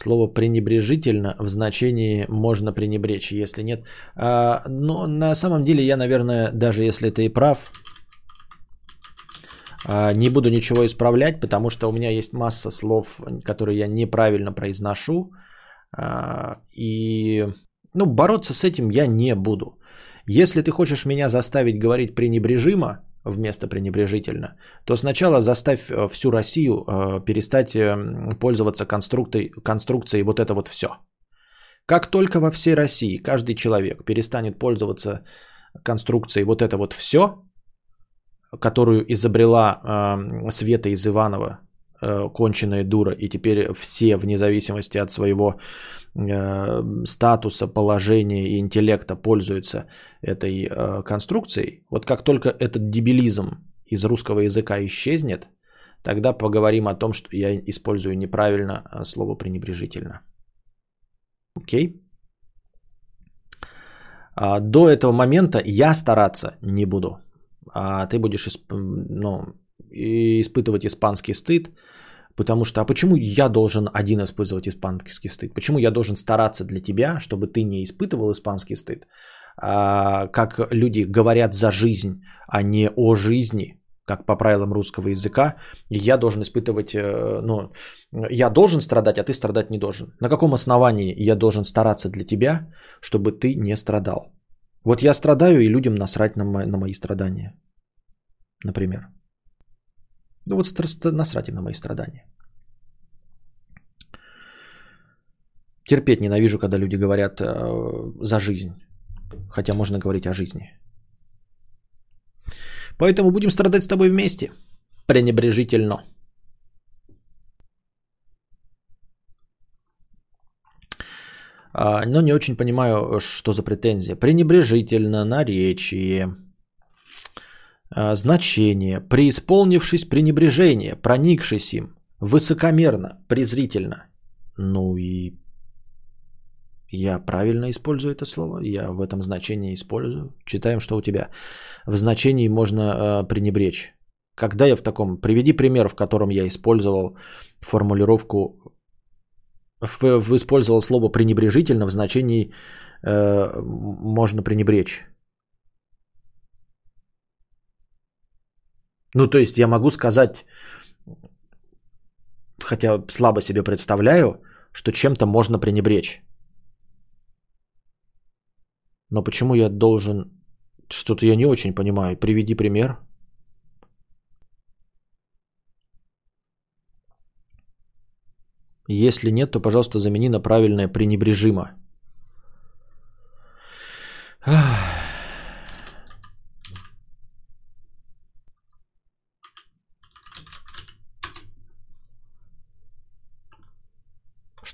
Слово пренебрежительно в значении можно пренебречь, если нет. А, но на самом деле я, наверное, даже если ты и прав, а, не буду ничего исправлять, потому что у меня есть масса слов, которые я неправильно произношу. А, и ну, бороться с этим я не буду. Если ты хочешь меня заставить говорить пренебрежимо, вместо пренебрежительно, то сначала заставь э, всю Россию э, перестать э, пользоваться конструкцией, конструкцией вот это вот все. Как только во всей России каждый человек перестанет пользоваться конструкцией вот это вот все, которую изобрела Света из Иванова, конченая дура, и теперь все, вне зависимости от своего Э, статуса, положения и интеллекта пользуются этой э, конструкцией, вот как только этот дебилизм из русского языка исчезнет, тогда поговорим о том, что я использую неправильно э, слово пренебрежительно. Окей? А, до этого момента я стараться не буду. А ты будешь ну, испытывать испанский стыд, Потому что, а почему я должен один использовать испанский стыд? Почему я должен стараться для тебя, чтобы ты не испытывал испанский стыд? А, как люди говорят за жизнь, а не о жизни, как по правилам русского языка, я должен испытывать, э, ну, я должен страдать, а ты страдать не должен. На каком основании я должен стараться для тебя, чтобы ты не страдал? Вот я страдаю, и людям насрать на мои, на мои страдания, например. Ну вот насрать на мои страдания. Терпеть ненавижу, когда люди говорят э, за жизнь. Хотя можно говорить о жизни. Поэтому будем страдать с тобой вместе. Пренебрежительно. А, но не очень понимаю, что за претензия. Пренебрежительно, наречие. А, значение, преисполнившись пренебрежение, проникшись им, высокомерно, презрительно. Ну и я правильно использую это слово, я в этом значении использую. Читаем, что у тебя. В значении можно э, пренебречь. Когда я в таком... Приведи пример, в котором я использовал формулировку... В, в использовал слово пренебрежительно в значении э, можно пренебречь. Ну, то есть я могу сказать, хотя слабо себе представляю, что чем-то можно пренебречь. Но почему я должен... Что-то я не очень понимаю. Приведи пример. Если нет, то, пожалуйста, замени на правильное пренебрежимо. Ах.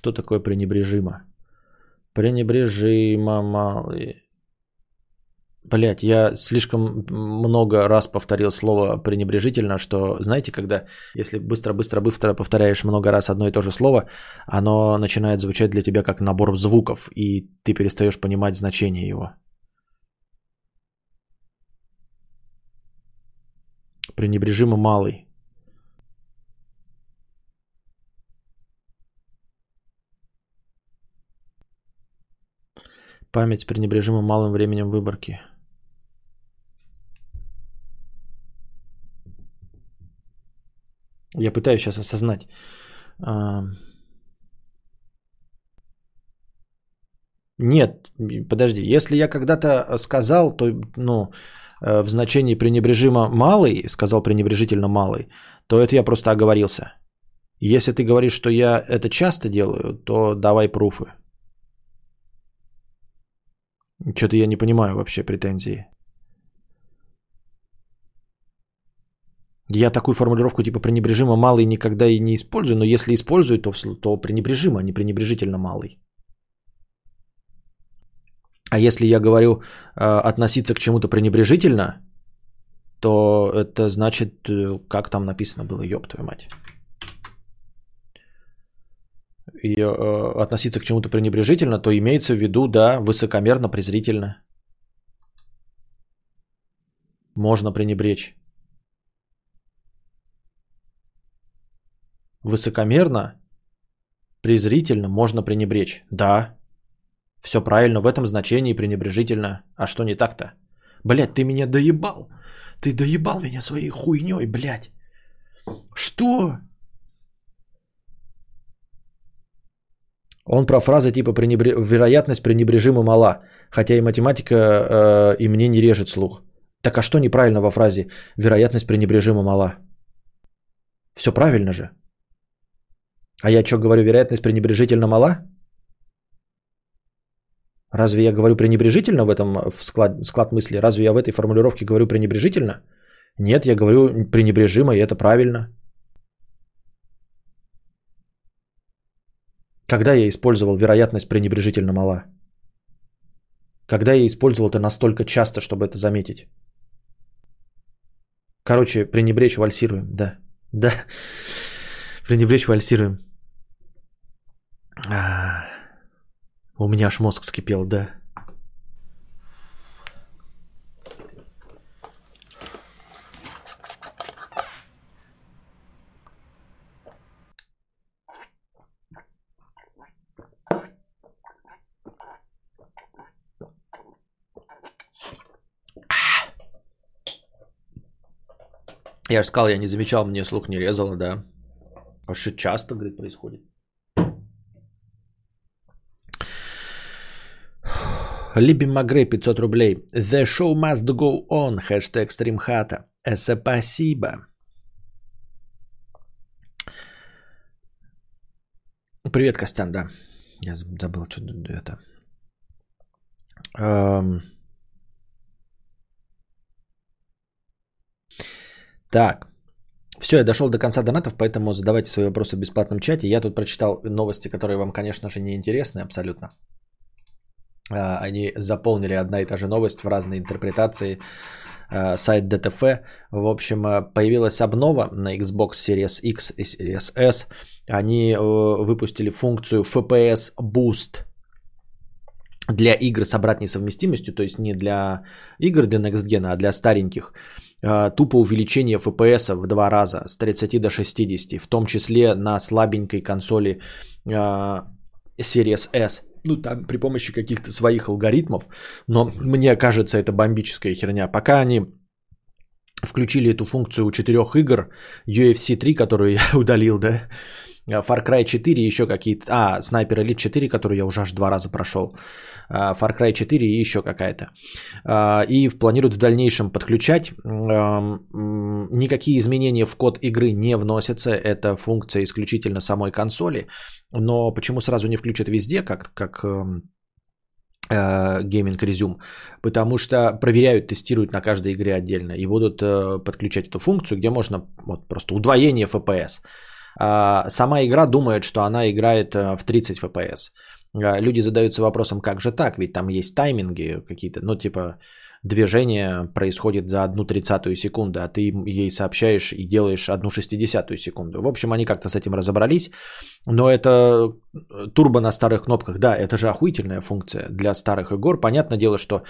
Что такое пренебрежимо? Пренебрежимо малый. Блять, я слишком много раз повторил слово пренебрежительно, что, знаете, когда, если быстро-быстро-быстро повторяешь много раз одно и то же слово, оно начинает звучать для тебя как набор звуков, и ты перестаешь понимать значение его. Пренебрежимо малый. Память с пренебрежимо малым временем выборки. Я пытаюсь сейчас осознать. Нет, подожди, если я когда-то сказал, то, ну, э, в значении пренебрежимо малый, сказал пренебрежительно малый, то это я просто оговорился. Если ты говоришь, что я это часто делаю, то давай пруфы. Что-то я не понимаю вообще претензии. Я такую формулировку типа пренебрежимо малый никогда и не использую, но если использую, то, то пренебрежимо, а не пренебрежительно малый. А если я говорю э, относиться к чему-то пренебрежительно, то это значит, э, как там написано было, ёб твою мать. И э, относиться к чему-то пренебрежительно, то имеется в виду, да, высокомерно, презрительно. Можно пренебречь. Высокомерно, презрительно можно пренебречь. Да, все правильно, в этом значении пренебрежительно. А что не так-то? Блядь, ты меня доебал. Ты доебал меня своей хуйней, блядь. Что? Он про фразы типа пренебре... вероятность пренебрежимо мала, хотя и математика э, и мне не режет слух. Так а что неправильно во фразе вероятность пренебрежимо мала? Все правильно же. А я что говорю, вероятность пренебрежительно мала? Разве я говорю пренебрежительно в этом в склад, склад мысли? Разве я в этой формулировке говорю пренебрежительно? Нет, я говорю пренебрежимо, и это правильно. Когда я использовал вероятность пренебрежительно мала? Когда я использовал это настолько часто, чтобы это заметить? Короче, пренебречь вальсируем, да. Да. Пренебречь вальсируем. А, у меня аж мозг вскипел, да. Я же сказал, я не замечал, мне слух не резало, да. А что часто, говорит, происходит. Либим Магре 500 рублей. The show must go on. Хэштег стримхата. Спасибо. Привет, Костян, да. Я забыл, что это. Um... Так. Все, я дошел до конца донатов, поэтому задавайте свои вопросы в бесплатном чате. Я тут прочитал новости, которые вам, конечно же, не интересны абсолютно. А, они заполнили одна и та же новость в разные интерпретации. А, сайт ДТФ. В общем, а, появилась обнова на Xbox Series X и Series S. Они э, выпустили функцию FPS Boost для игр с обратной совместимостью, то есть не для игр для Next Gen, а для стареньких. Тупо увеличение FPS в два раза с 30 до 60, в том числе на слабенькой консоли Series S ну, там при помощи каких-то своих алгоритмов, но мне кажется, это бомбическая херня. Пока они включили эту функцию у четырех игр, UFC 3, которую я [LAUGHS] удалил, да, Far Cry 4 еще какие-то, а, Sniper Elite 4, которую я уже аж два раза прошел, а, Far Cry 4 и еще какая-то. А, и планируют в дальнейшем подключать. Никакие изменения в код игры не вносятся, это функция исключительно самой консоли. Но почему сразу не включат везде, как, как эм, э, Gaming Resume, потому что проверяют, тестируют на каждой игре отдельно и будут э, подключать эту функцию, где можно вот, просто удвоение FPS. А сама игра думает, что она играет э, в 30 FPS. А люди задаются вопросом, как же так, ведь там есть тайминги какие-то, ну типа движение происходит за одну тридцатую секунду, а ты ей сообщаешь и делаешь одну шестидесятую секунду. В общем, они как-то с этим разобрались, но это э, турбо на старых кнопках, да, это же охуительная функция для старых игр. Понятное дело, что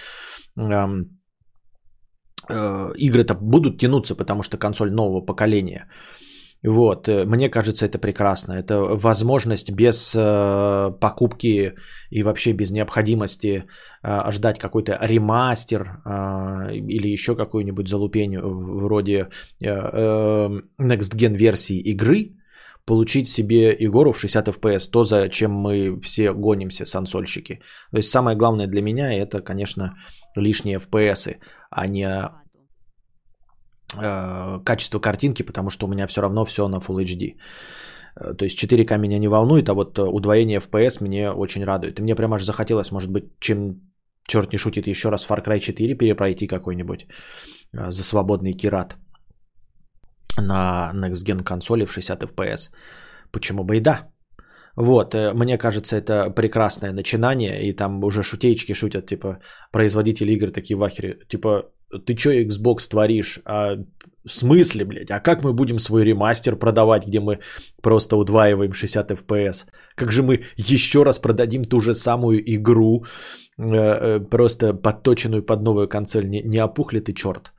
эм, э, игры-то будут тянуться, потому что консоль нового поколения. Вот, э, мне кажется, это прекрасно. Это возможность без э, покупки и вообще без необходимости э, ждать какой-то ремастер э, или еще какую-нибудь залупень вроде э, э, Next Gen версии игры. получить себе игру в 60 FPS, то, за чем мы все гонимся, сансольщики. То есть самое главное для меня это, конечно, лишние FPS, а не э, качество картинки, потому что у меня все равно все на Full HD. Э, то есть 4К меня не волнует, а вот удвоение FPS мне очень радует. И мне прям аж захотелось, может быть, чем черт не шутит, еще раз Far Cry 4 перепройти какой-нибудь э, за свободный кират на Next Gen консоли в 60 FPS. Почему бы и да? Вот, э, мне кажется, это прекрасное начинание, и там уже шутеечки шутят, типа, производители игр такие вахери, типа, ты чё, Xbox творишь? А, в смысле, блядь? А как мы будем свой ремастер продавать, где мы просто удваиваем 60 FPS? Как же мы еще раз продадим ту же самую игру, э, э, просто подточенную под новую консоль? Не, не опухли ты, черт?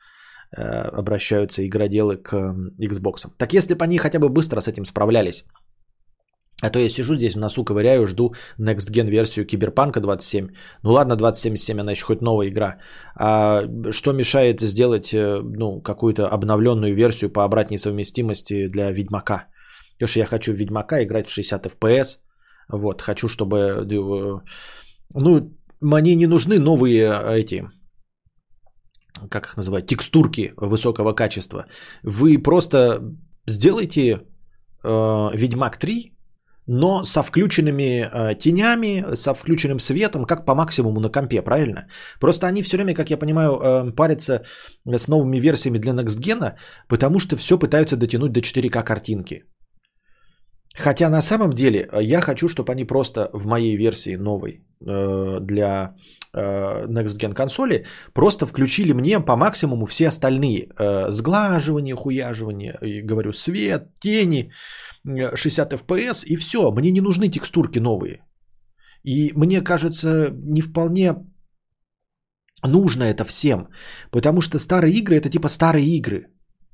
Э, обращаются игроделы к Xbox. Так если бы они хотя бы быстро с этим справлялись, а то я сижу здесь в носу ковыряю, жду Next Gen версию Киберпанка 27. Ну ладно, 2077, она еще хоть новая игра. А что мешает сделать э, ну, какую-то обновленную версию по обратной совместимости для Ведьмака? Потому что я хочу в Ведьмака играть в 60 FPS. Вот, хочу, чтобы... Э, ну, мне не нужны новые эти как их называть, текстурки высокого качества. Вы просто сделайте э, Ведьмак 3, но со включенными э, тенями, со включенным светом, как по максимуму на компе, правильно? Просто они все время, как я понимаю, э, парятся с новыми версиями для Next потому что все пытаются дотянуть до 4К картинки. Хотя на самом деле э, я хочу, чтобы они просто в моей версии новой э, для э, Next консоли просто включили мне по максимуму все остальные. Э, сглаживание, хуяживание, говорю, свет, тени, 60 FPS и все. Мне не нужны текстурки новые. И мне кажется, не вполне нужно это всем. Потому что старые игры это типа старые игры.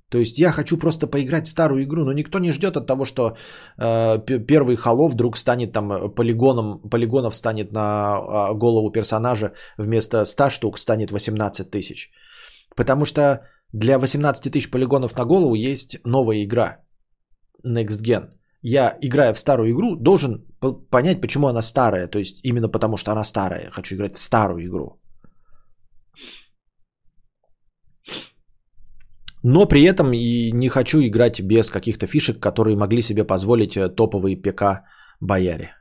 То есть я хочу просто поиграть в старую игру, но никто не ждет от того, что э, первый Halo вдруг станет там э, полигоном, полигонов станет на э, голову персонажа вместо 100 штук станет 18 тысяч. Потому что для 18 тысяч полигонов на голову есть новая игра Next Gen. Я, играя в старую игру, должен понять, почему она старая. То есть именно потому, что она старая. Хочу играть в старую игру. Но при этом и не хочу играть без каких-то фишек, которые могли себе позволить э, топовые ПК бояре.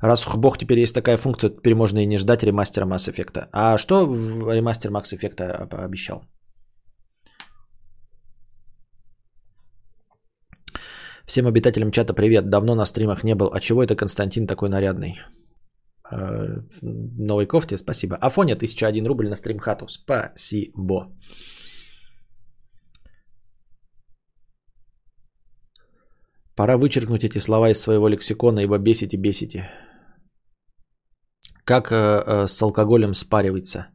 Раз уж бог теперь есть такая функция, теперь можно и не ждать ремастера Mass Effect. А что в ремастер Mass Effect обещал? Всем обитателям чата привет. Давно на стримах не был. А чего это Константин такой нарядный? Э, новой кофте, спасибо. Афоня, 1001 рубль на стримхату, спасибо. Пора вычеркнуть эти слова из своего лексикона, ибо бесите, бесите. Как э, э, с алкоголем спариваться?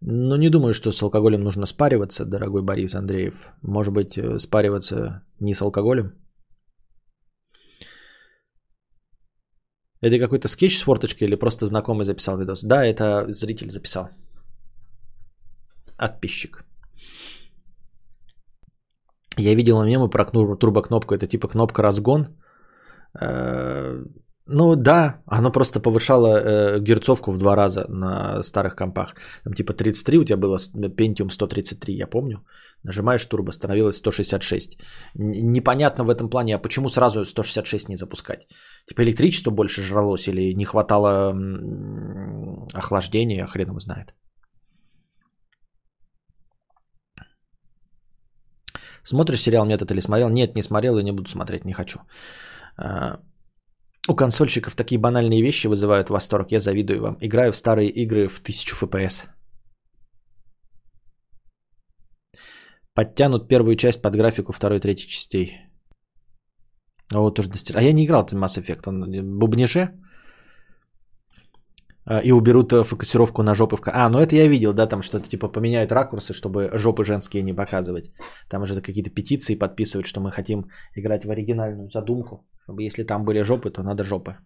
Ну, не думаю, что с алкоголем нужно спариваться, дорогой Борис Андреев. Может быть, э, спариваться не с алкоголем? Это какой-то скетч с форточкой или просто знакомый записал видос? Да, это зритель записал. Отписчик. Я видел мемы про турбокнопку. Это типа кнопка разгон. Э, ну да, оно просто повышало э, герцовку в два раза на старых компах. Там типа 33 у тебя было Pentium 133, я помню. Нажимаешь турбо, становилось 166. Непонятно в этом плане, а почему сразу 166 не запускать? Типа электричество больше жралось или не хватало охлаждения, хрен его знает. Смотришь сериал «Метод» или смотрел? Нет, не смотрел и не буду смотреть, не хочу. У консольщиков такие банальные вещи вызывают восторг. Я завидую вам. Играю в старые игры в 1000 FPS. Подтянут первую часть под графику второй третьей частей. А вот тоже достиг... А я не играл в Mass Effect. Он бубниже. А, и уберут э, фокусировку на жопы. А, ну это я видел, да, там что-то типа поменяют ракурсы, чтобы жопы женские не показывать. Там уже какие-то петиции подписывают, что мы хотим играть в оригинальную задумку. Если там были жопы, то надо жопы.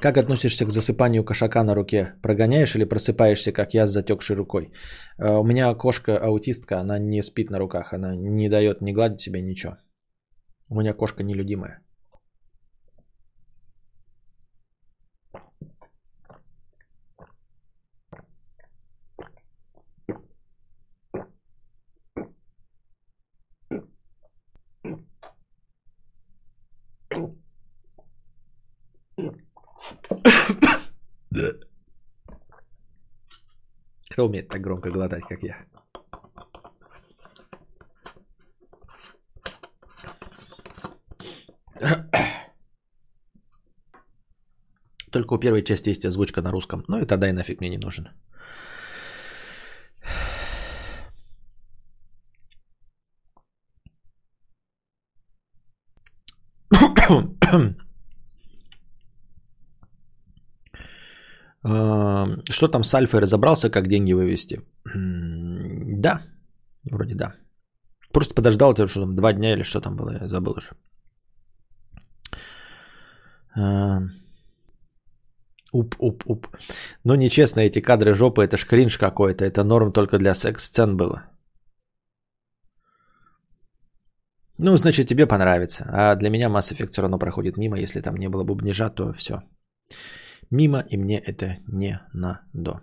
Как относишься к засыпанию кошака на руке? Прогоняешь или просыпаешься, как я, с затекшей рукой? Э, у меня кошка аутистка, она не спит на руках, она не дает не гладить себе ничего. У меня кошка нелюдимая. Кто умеет так громко глотать, как я? Только у первой части есть озвучка на русском. Ну и тогда и нафиг мне не нужен. Что там с Альфой разобрался, как деньги вывести? Да, вроде да. Просто подождал, что там, два дня или что там было, я забыл уже. Уп, уп, уп. Ну, нечестно, эти кадры жопы, это ж кринж какой-то. Это норм только для секс-сцен было. Ну, значит, тебе понравится. А для меня Mass Effect все равно проходит мимо. Если там не было бубнижа, то все. Мимо, и мне это не надо.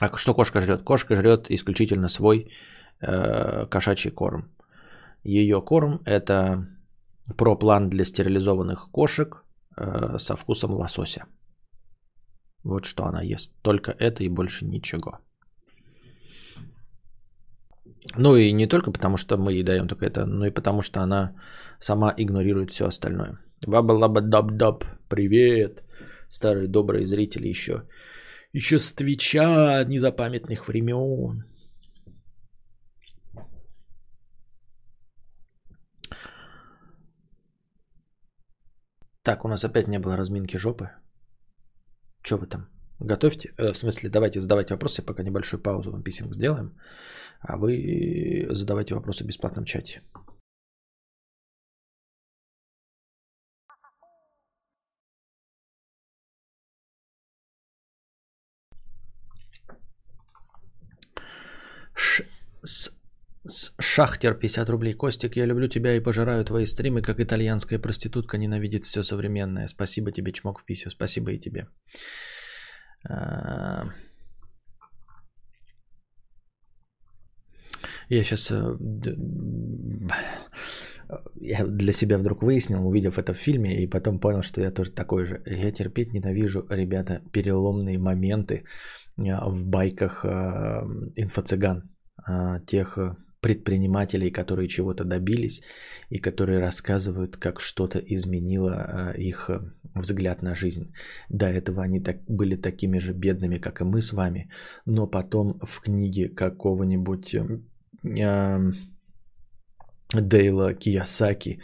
А что кошка жрет? Кошка жрет исключительно свой э, кошачий корм. Ее корм это проплан для стерилизованных кошек э, со вкусом лосося. Вот что она ест. Только это и больше ничего. Ну и не только потому, что мы ей даем только это, но и потому, что она сама игнорирует все остальное. Wubba lubba dub dub. Привет, старые добрые зрители еще. Еще с Твича незапамятных времен. Так, у нас опять не было разминки жопы. Что вы там? Готовьте. Э, в смысле, давайте задавайте вопросы, пока небольшую паузу в писинг сделаем. А вы задавайте вопросы в бесплатном чате. Ш- Шахтер 50 рублей. Костик, я люблю тебя и пожираю твои стримы, как итальянская проститутка ненавидит все современное. Спасибо тебе, чмок в писю. Спасибо и тебе. А, Я сейчас э, я для себя вдруг выяснил, увидев это в фильме, и потом понял, что я тоже такой же. Я терпеть ненавижу, ребята, переломные моменты в байках э, инфо-цыган, тех предпринимателей, которые чего-то добились и которые рассказывают, как что-то изменило их взгляд на жизнь. До этого они так, были такими же бедными, как и мы с вами, но потом в книге какого-нибудь Дейла Киясаки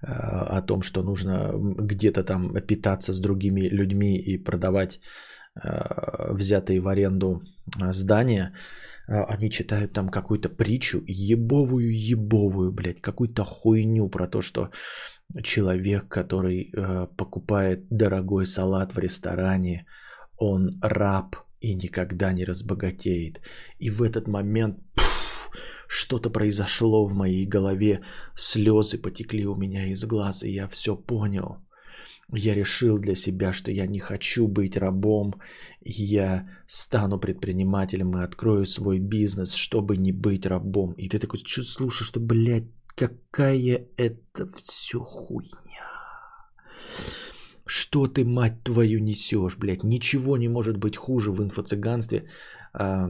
а, о том, что нужно где-то там питаться с другими людьми и продавать взятые в аренду а, здания, они читают там какую-то притчу, ебовую, ебовую, блядь, какую-то хуйню про то, что человек, который покупает дорогой салат в ресторане, он раб и никогда не разбогатеет. И в этот момент что-то произошло в моей голове, слезы потекли у меня из глаз, и я все понял. Я решил для себя, что я не хочу быть рабом, я стану предпринимателем и открою свой бизнес, чтобы не быть рабом. И ты такой, что слушаешь, что, блядь, какая это все хуйня. Что ты, мать твою, несешь, блядь? Ничего не может быть хуже в инфо-цыганстве, а,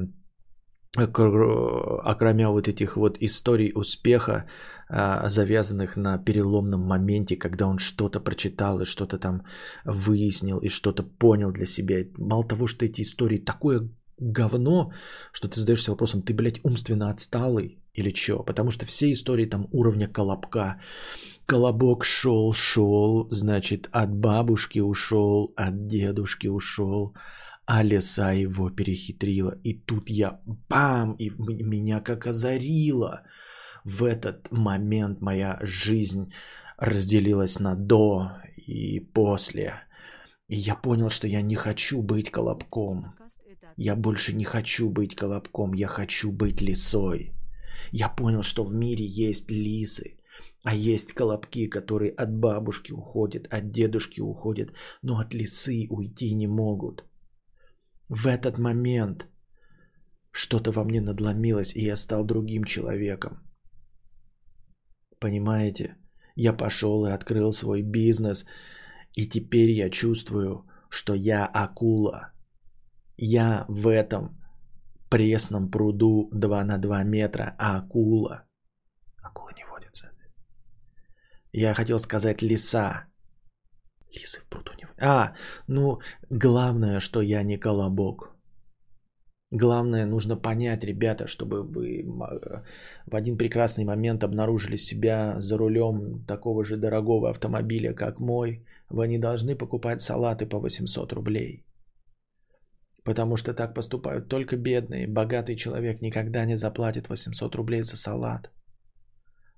окромя вот этих вот историй успеха, а, завязанных на переломном моменте, когда он что-то прочитал и что-то там выяснил и что-то понял для себя. Мало того, что эти истории такое говно, что ты задаешься вопросом, ты, блядь, умственно отсталый или что? Потому что все истории там уровня колобка. Колобок шел, шел, значит, от бабушки ушел, от дедушки ушел, а лиса его перехитрила. И тут я бам, и меня как озарило. В этот момент моя жизнь разделилась на до и после. И я понял, что я не хочу быть колобком. Я больше не хочу быть колобком, я хочу быть лисой. Я понял, что в мире есть лисы, а есть колобки, которые от бабушки уходят, от дедушки уходят, но от лисы уйти не могут. В этот момент что-то во мне надломилось, и я стал другим человеком. Понимаете? Я пошел и открыл свой бизнес, и теперь я чувствую, что я акула. Я в этом пресном пруду 2 на 2 метра, а акула. Акула не водится. Я хотел сказать лиса. Лисы в пруду не. А, ну, главное, что я не колобок. Главное, нужно понять, ребята, чтобы вы в один прекрасный момент обнаружили себя за рулем такого же дорогого автомобиля, как мой. Вы не должны покупать салаты по 800 рублей. Потому что так поступают только бедные. Богатый человек никогда не заплатит 800 рублей за салат.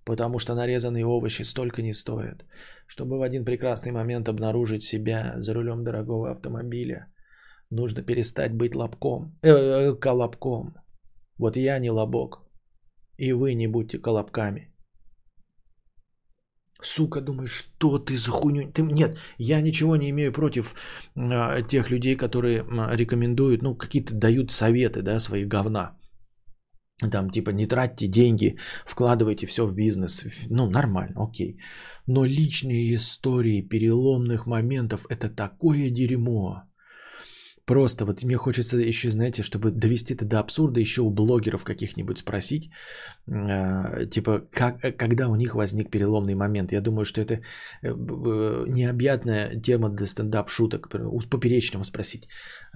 Потому что нарезанные овощи столько не стоят. Чтобы в один прекрасный момент обнаружить себя за рулем дорогого автомобиля, нужно перестать быть лобком, э, э, колобком. Вот я не лобок. И вы не будьте колобками. Сука, думаешь, что ты за хуйню? Ты... Нет, я ничего не имею против э, тех людей, которые рекомендуют, ну, какие-то дают советы, да, свои говна. Там, типа, не тратьте деньги, вкладывайте все в бизнес. Ну, нормально, окей. Но личные истории переломных моментов – это такое дерьмо. Просто вот мне хочется еще, знаете, чтобы довести это до абсурда, еще у блогеров каких-нибудь спросить, э, типа, как, когда у них возник переломный момент. Я думаю, что это э, необъятная тема для стендап-шуток. У поперечного спросить,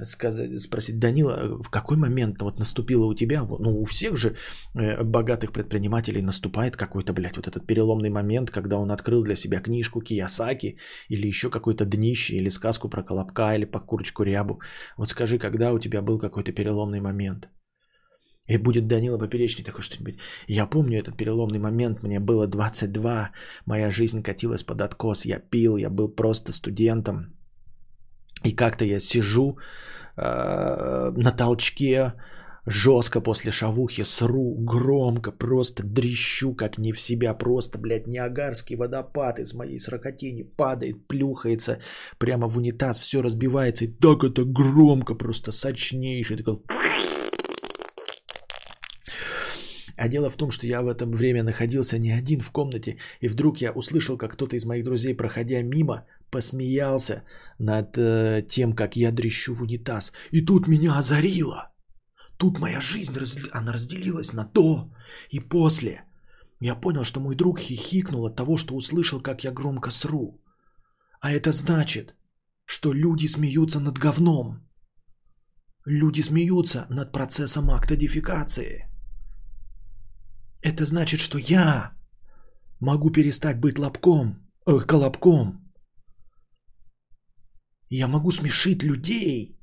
сказать, спросить, Данила, в какой момент вот наступило у тебя, ну, у всех же э, богатых предпринимателей наступает какой-то, блядь, вот этот переломный момент, когда он открыл для себя книжку Киясаки или еще какое-то днище, или сказку про Колобка, или по курочку Рябу. Вот скажи, когда у тебя был какой-то переломный момент? И будет Данила Поперечный такой что-нибудь. Я помню этот переломный момент, мне было 22, моя жизнь катилась под откос, я пил, я был просто студентом. И как-то я сижу э, на толчке, жестко после шавухи, сру громко, просто дрещу, как не в себя, просто, блядь, неагарский водопад из моей сракотени падает, плюхается прямо в унитаз, все разбивается, и так это громко, просто сочнейший, такой... А дело в том, что я в это время находился не один в комнате, и вдруг я услышал, как кто-то из моих друзей, проходя мимо, посмеялся над э, тем, как я дрещу в унитаз. И тут меня озарило. Тут моя жизнь, она разделилась на до и после. Я понял, что мой друг хихикнул от того, что услышал, как я громко сру. А это значит, что люди смеются над говном. Люди смеются над процессом актодификации. Это значит, что я могу перестать быть лобком, э, колобком. Я могу смешить людей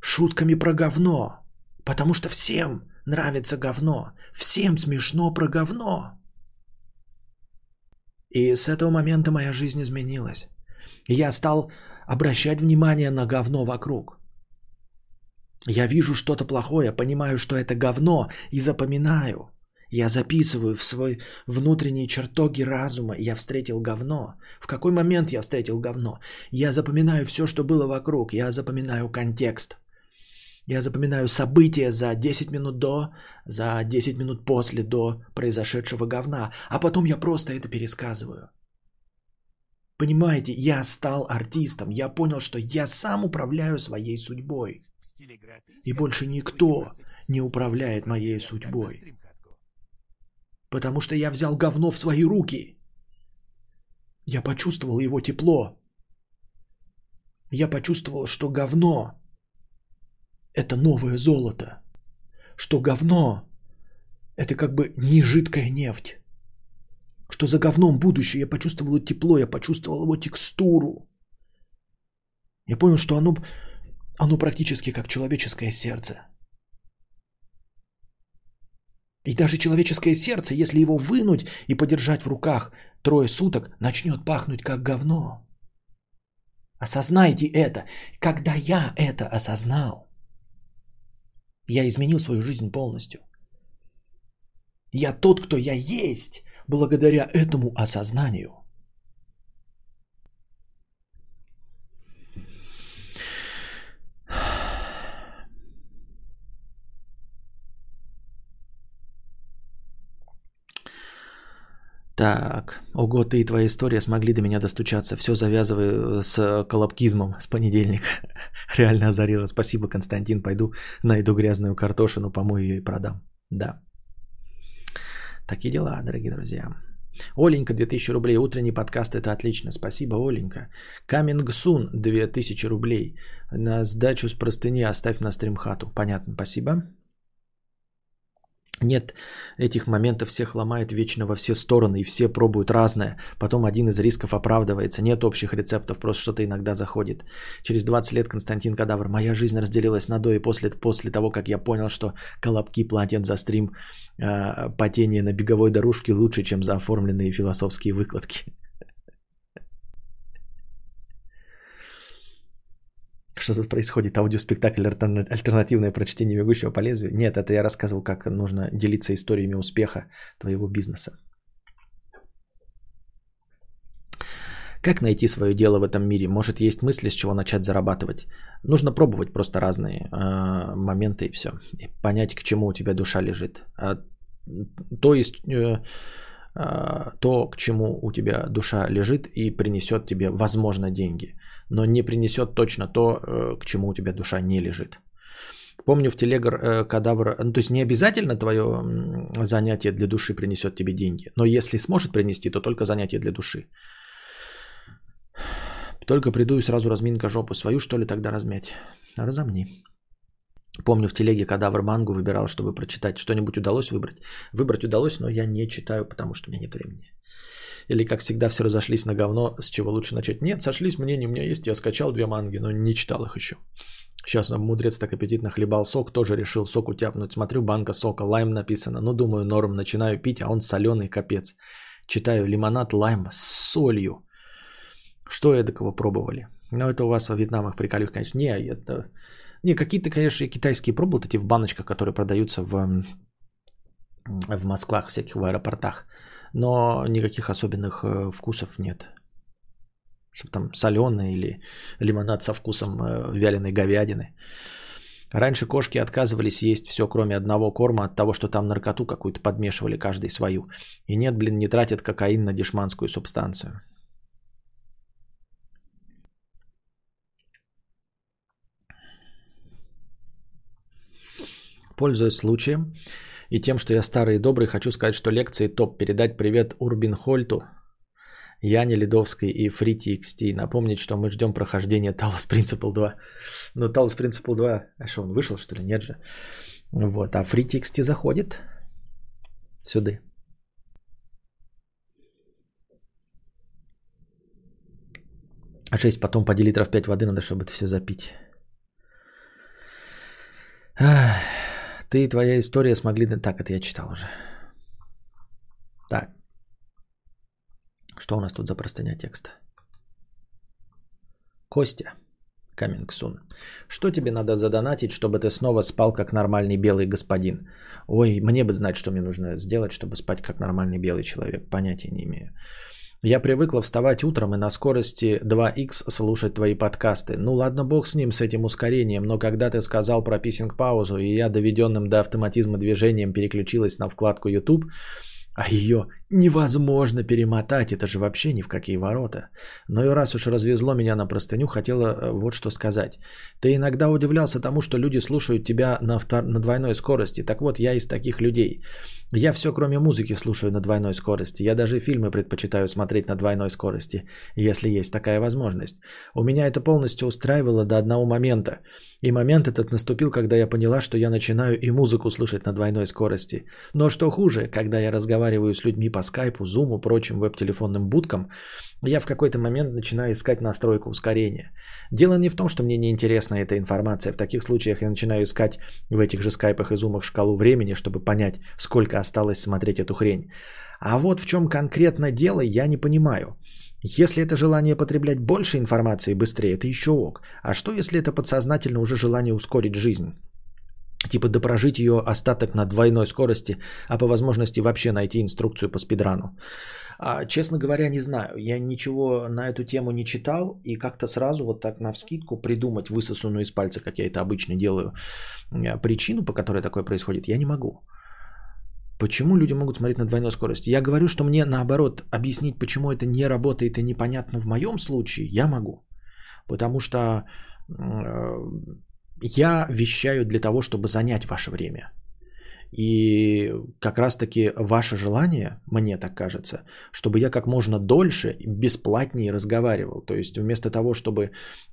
шутками про говно. Потому что всем нравится говно. Всем смешно про говно. И с этого момента моя жизнь изменилась. Я стал обращать внимание на говно вокруг. Я вижу что-то плохое, понимаю, что это говно и запоминаю. Я записываю в свой внутренние чертоги разума. Я встретил говно. В какой момент я встретил говно? Я запоминаю все, что было вокруг. Я запоминаю контекст. Я запоминаю события за 10 минут до, за 10 минут после до произошедшего говна, а потом я просто это пересказываю. Понимаете, я стал артистом, я понял, что я сам управляю своей судьбой. И больше никто не управляет моей судьбой. Потому что я взял говно в свои руки. Я почувствовал его тепло. Я почувствовал, что говно это новое золото. Что говно – это как бы не жидкая нефть. Что за говном будущее я почувствовал тепло, я почувствовал его текстуру. Я понял, что оно, оно практически как человеческое сердце. И даже человеческое сердце, если его вынуть и подержать в руках трое суток, начнет пахнуть как говно. Осознайте это. Когда я это осознал, я изменил свою жизнь полностью. Я тот, кто я есть, благодаря этому осознанию. Так, ого, ты и твоя история смогли до меня достучаться. Все завязываю с колобкизмом с понедельника. [LAUGHS] Реально озарило. Спасибо, Константин. Пойду найду грязную картошину, помою ее и продам. Да. Такие дела, дорогие друзья. Оленька, 2000 рублей. Утренний подкаст, это отлично. Спасибо, Оленька. Камингсун, 2000 рублей. На сдачу с простыни оставь на стримхату. Понятно, спасибо. Нет этих моментов, всех ломает вечно во все стороны, и все пробуют разное. Потом один из рисков оправдывается. Нет общих рецептов, просто что-то иногда заходит. Через 20 лет Константин Кадавр. Моя жизнь разделилась на до и после, после того, как я понял, что колобки платят за стрим э, потения на беговой дорожке лучше, чем за оформленные философские выкладки. Что тут происходит? Аудиоспектакль альтернативное прочтение бегущего по лезвию? Нет, это я рассказывал, как нужно делиться историями успеха твоего бизнеса. Как найти свое дело в этом мире? Может, есть мысли, с чего начать зарабатывать? Нужно пробовать просто разные э, моменты и все. И понять, к чему у тебя душа лежит. А, то есть э, э, то, к чему у тебя душа лежит и принесет тебе, возможно, деньги но не принесет точно то, э, к чему у тебя душа не лежит. Помню в телегр э, кадавр, ну, то есть не обязательно твое занятие для души принесет тебе деньги, но если сможет принести, то только занятие для души. Только приду и сразу разминка жопу свою, что ли, тогда размять. Разомни. Помню в телеге кадавр мангу выбирал, чтобы прочитать. Что-нибудь удалось выбрать? Выбрать удалось, но я не читаю, потому что у меня нет времени. Или как всегда все разошлись на говно, с чего лучше начать. Нет, сошлись мнения, у меня есть, я скачал две манги, но не читал их еще. Сейчас мудрец так аппетитно хлебал сок, тоже решил сок утяпнуть. Смотрю, банка сока, лайм написано. Ну, думаю, норм, начинаю пить, а он соленый, капец. Читаю, лимонад, лайм с солью. Что я такого пробовали? Ну, это у вас во Вьетнамах приколюх, конечно. Не, это... Не, какие-то, конечно, китайские пробовал, эти в баночках, которые продаются в, в Москвах, всяких в аэропортах но никаких особенных э, вкусов нет. Чтобы там соленый или лимонад со вкусом э, вяленой говядины. Раньше кошки отказывались есть все, кроме одного корма от того, что там наркоту какую-то подмешивали каждый свою. И нет, блин, не тратят кокаин на дешманскую субстанцию. Пользуясь случаем, и тем, что я старый и добрый, хочу сказать, что лекции топ. Передать привет Урбин Хольту, Яне Ледовской и Фрити XT. Напомнить, что мы ждем прохождения Talos Principle 2. Но Talos Principle 2, а что, он вышел, что ли? Нет же. Вот, а Фрити XT заходит сюда. А 6 потом по литров 5 воды надо, чтобы это все запить. Ах. Ты и твоя история смогли... Так, это я читал уже. Так. Что у нас тут за простыня текста? Костя. Камингсун. Что тебе надо задонатить, чтобы ты снова спал как нормальный белый господин? Ой, мне бы знать, что мне нужно сделать, чтобы спать как нормальный белый человек. Понятия не имею. Я привыкла вставать утром и на скорости 2х слушать твои подкасты. Ну ладно, бог с ним, с этим ускорением, но когда ты сказал про писинг-паузу, и я доведенным до автоматизма движением переключилась на вкладку YouTube, а ее невозможно перемотать, это же вообще ни в какие ворота. Но и раз уж развезло меня на простыню, хотела э, вот что сказать. Ты иногда удивлялся тому, что люди слушают тебя на, втор... на двойной скорости. Так вот, я из таких людей. Я все, кроме музыки, слушаю на двойной скорости. Я даже фильмы предпочитаю смотреть на двойной скорости, если есть такая возможность. У меня это полностью устраивало до одного момента. И момент этот наступил, когда я поняла, что я начинаю и музыку слушать на двойной скорости. Но что хуже, когда я разговариваю с людьми по скайпу, зуму, прочим веб-телефонным будкам, я в какой-то момент начинаю искать настройку ускорения. Дело не в том, что мне не интересна эта информация. В таких случаях я начинаю искать в этих же скайпах и зумах шкалу времени, чтобы понять, сколько осталось смотреть эту хрень. А вот в чем конкретно дело, я не понимаю. Если это желание потреблять больше информации быстрее, это еще ок. А что, если это подсознательно уже желание ускорить жизнь? Типа допрожить ее остаток на двойной скорости, а по возможности вообще найти инструкцию по спидрану. А, честно говоря, не знаю. Я ничего на эту тему не читал. И как-то сразу вот так на вскидку придумать высосанную из пальца, как я это обычно делаю, причину, по которой такое происходит, я не могу. Почему люди могут смотреть на двойной скорости? Я говорю, что мне наоборот объяснить, почему это не работает и непонятно в моем случае, я могу. Потому что э, я вещаю для того, чтобы занять ваше время. И как раз-таки ваше желание, мне так кажется, чтобы я как можно дольше, бесплатнее разговаривал. То есть вместо того, чтобы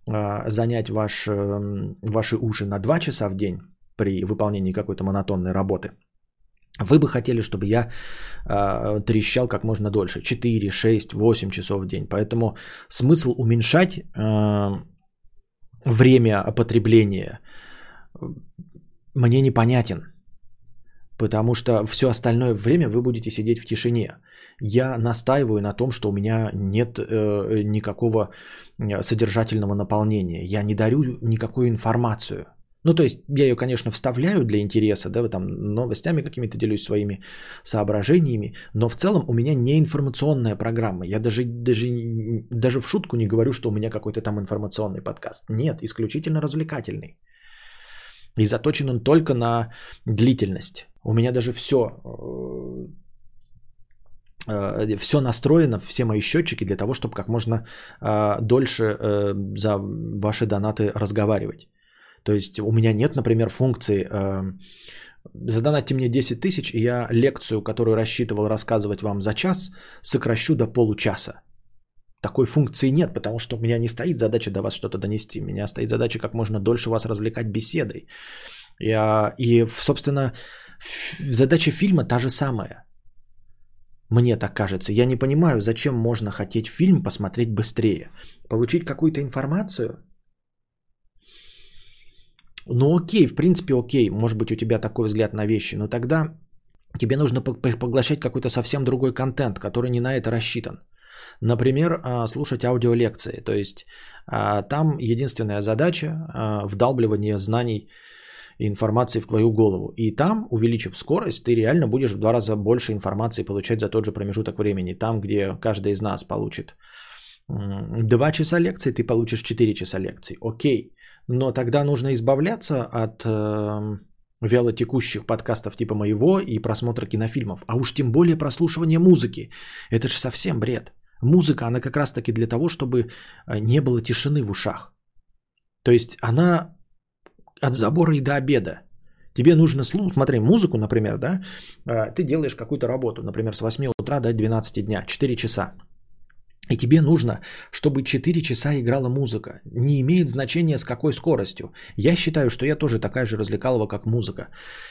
э, занять ваш, э, ваши уши на 2 часа в день при выполнении какой-то монотонной работы – вы бы хотели, чтобы я э, трещал как можно дольше. 4, 6, 8 часов в день. Поэтому смысл уменьшать э, время потребления мне непонятен. Потому что все остальное время вы будете сидеть в тишине. Я настаиваю на том, что у меня нет э, никакого содержательного наполнения. Я не дарю никакую информацию. Ну, то есть я ее, конечно, вставляю для интереса, да, там новостями какими-то делюсь своими соображениями, но в целом у меня не информационная программа. Я даже, даже, даже в шутку не говорю, что у меня какой-то там информационный подкаст. Нет, исключительно развлекательный. И заточен он только на длительность. У меня даже все э, э, все настроено, все мои счетчики для того, чтобы как можно э, дольше за ваши донаты разговаривать. То есть у меня нет, например, функции э, задонатьте мне 10 тысяч, и я лекцию, которую рассчитывал рассказывать вам за час, сокращу до получаса. Такой функции нет, потому что у меня не стоит задача до вас что-то донести. У меня стоит задача как можно дольше вас развлекать беседой. Я, и, собственно, задача фильма та же самая. Мне так кажется. Я не понимаю, зачем можно хотеть фильм посмотреть быстрее. Получить какую-то информацию – ну окей, в принципе окей, может быть у тебя такой взгляд на вещи, но тогда тебе нужно поглощать какой-то совсем другой контент, который не на это рассчитан. Например, а, слушать аудиолекции. То есть а, там единственная задача а, вдалбливание знаний и информации в твою голову. И там, увеличив скорость, ты реально будешь в два раза больше информации получать за тот же промежуток времени. Там, где каждый из нас получит 2 часа лекции, ты получишь 4 часа лекций. Окей. Но тогда нужно избавляться от э, вялотекущих подкастов типа моего и просмотра кинофильмов. А уж тем более прослушивания музыки. Это же совсем бред. Музыка, она как раз таки для того, чтобы э, не было тишины в ушах. То есть она от забора и до обеда. Тебе нужно слушать, смотри, музыку, например, да, э, ты делаешь какую-то работу, например, с 8 утра до 12 дня, 4 часа. И тебе нужно, чтобы 4 часа играла музыка. Не имеет значения с какой скоростью. Я считаю, что я тоже такая же развлекалова, как музыка.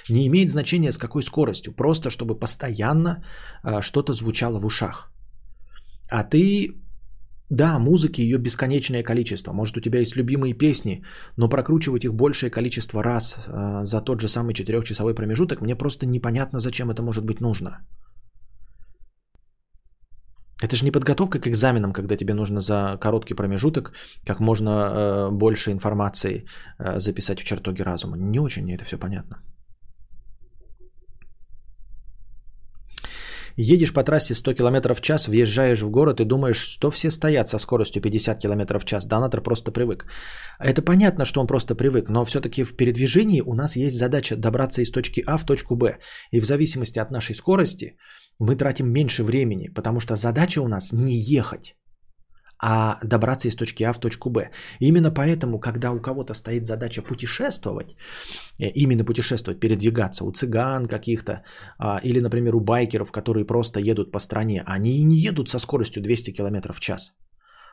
Не имеет значения с какой скоростью. Просто чтобы постоянно а, что-то звучало в ушах. А ты, да, музыки ее бесконечное количество. Может у тебя есть любимые песни, но прокручивать их большее количество раз а, за тот же самый 4-часовой промежуток, мне просто непонятно, зачем это может быть нужно. Это же не подготовка к экзаменам, когда тебе нужно за короткий промежуток как можно э, больше информации э, записать в чертоге разума. Не очень мне это все понятно. Едешь по трассе 100 км в час, въезжаешь в город и думаешь, что все стоят со скоростью 50 км в час. Донатор просто привык. Это понятно, что он просто привык, но все-таки в передвижении у нас есть задача добраться из точки А в точку Б. И в зависимости от нашей скорости мы тратим меньше времени, потому что задача у нас не ехать, а добраться из точки А в точку Б. Именно поэтому, когда у кого-то стоит задача путешествовать, э, именно путешествовать, передвигаться, у цыган каких-то, а, или, например, у байкеров, которые просто едут по стране, они не едут со скоростью 200 км в час.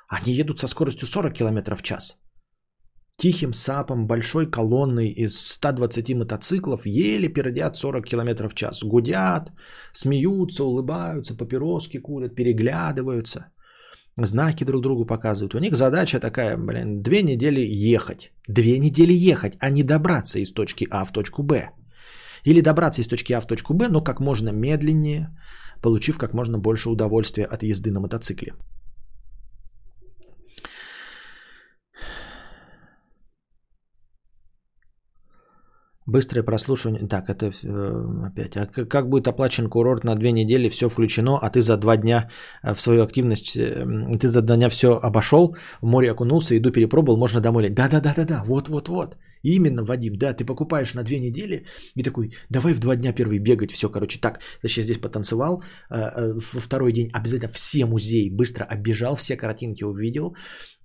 Они едут со скоростью 40 км в час тихим сапом большой колонной из 120 мотоциклов еле пердят 40 км в час. Гудят, смеются, улыбаются, папироски курят, переглядываются. Знаки друг другу показывают. У них задача такая, блин, две недели ехать. Две недели ехать, а не добраться из точки А в точку Б. Или добраться из точки А в точку Б, но как можно медленнее, получив как можно больше удовольствия от езды на мотоцикле. Быстрое прослушивание. Так, это э, опять. А как будет оплачен курорт на две недели? Все включено, а ты за два дня э, в свою активность, э, ты за два дня все обошел, в море окунулся, еду перепробовал, можно домой. Да-да-да-да-да, вот-вот-вот. Именно, Вадим, да, ты покупаешь на две недели и такой, давай в два дня первый бегать, все, короче, так, сейчас здесь потанцевал, во второй день обязательно все музеи быстро оббежал, все картинки увидел,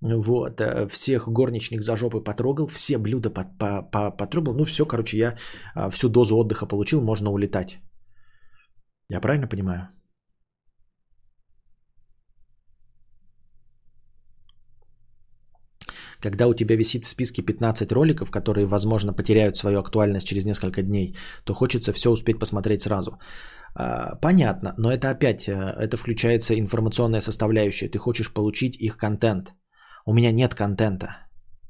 вот, э, всех горничных за жопы потрогал, все блюда потрогал. Ну, все, короче, я а, всю дозу отдыха получил, можно улетать. Я правильно понимаю? Когда у тебя висит в списке 15 роликов, которые, возможно, потеряют свою актуальность через несколько дней, то хочется все успеть посмотреть сразу. А, понятно, но это опять, э, это включается информационная составляющая. Ты хочешь получить их контент. У меня нет контента.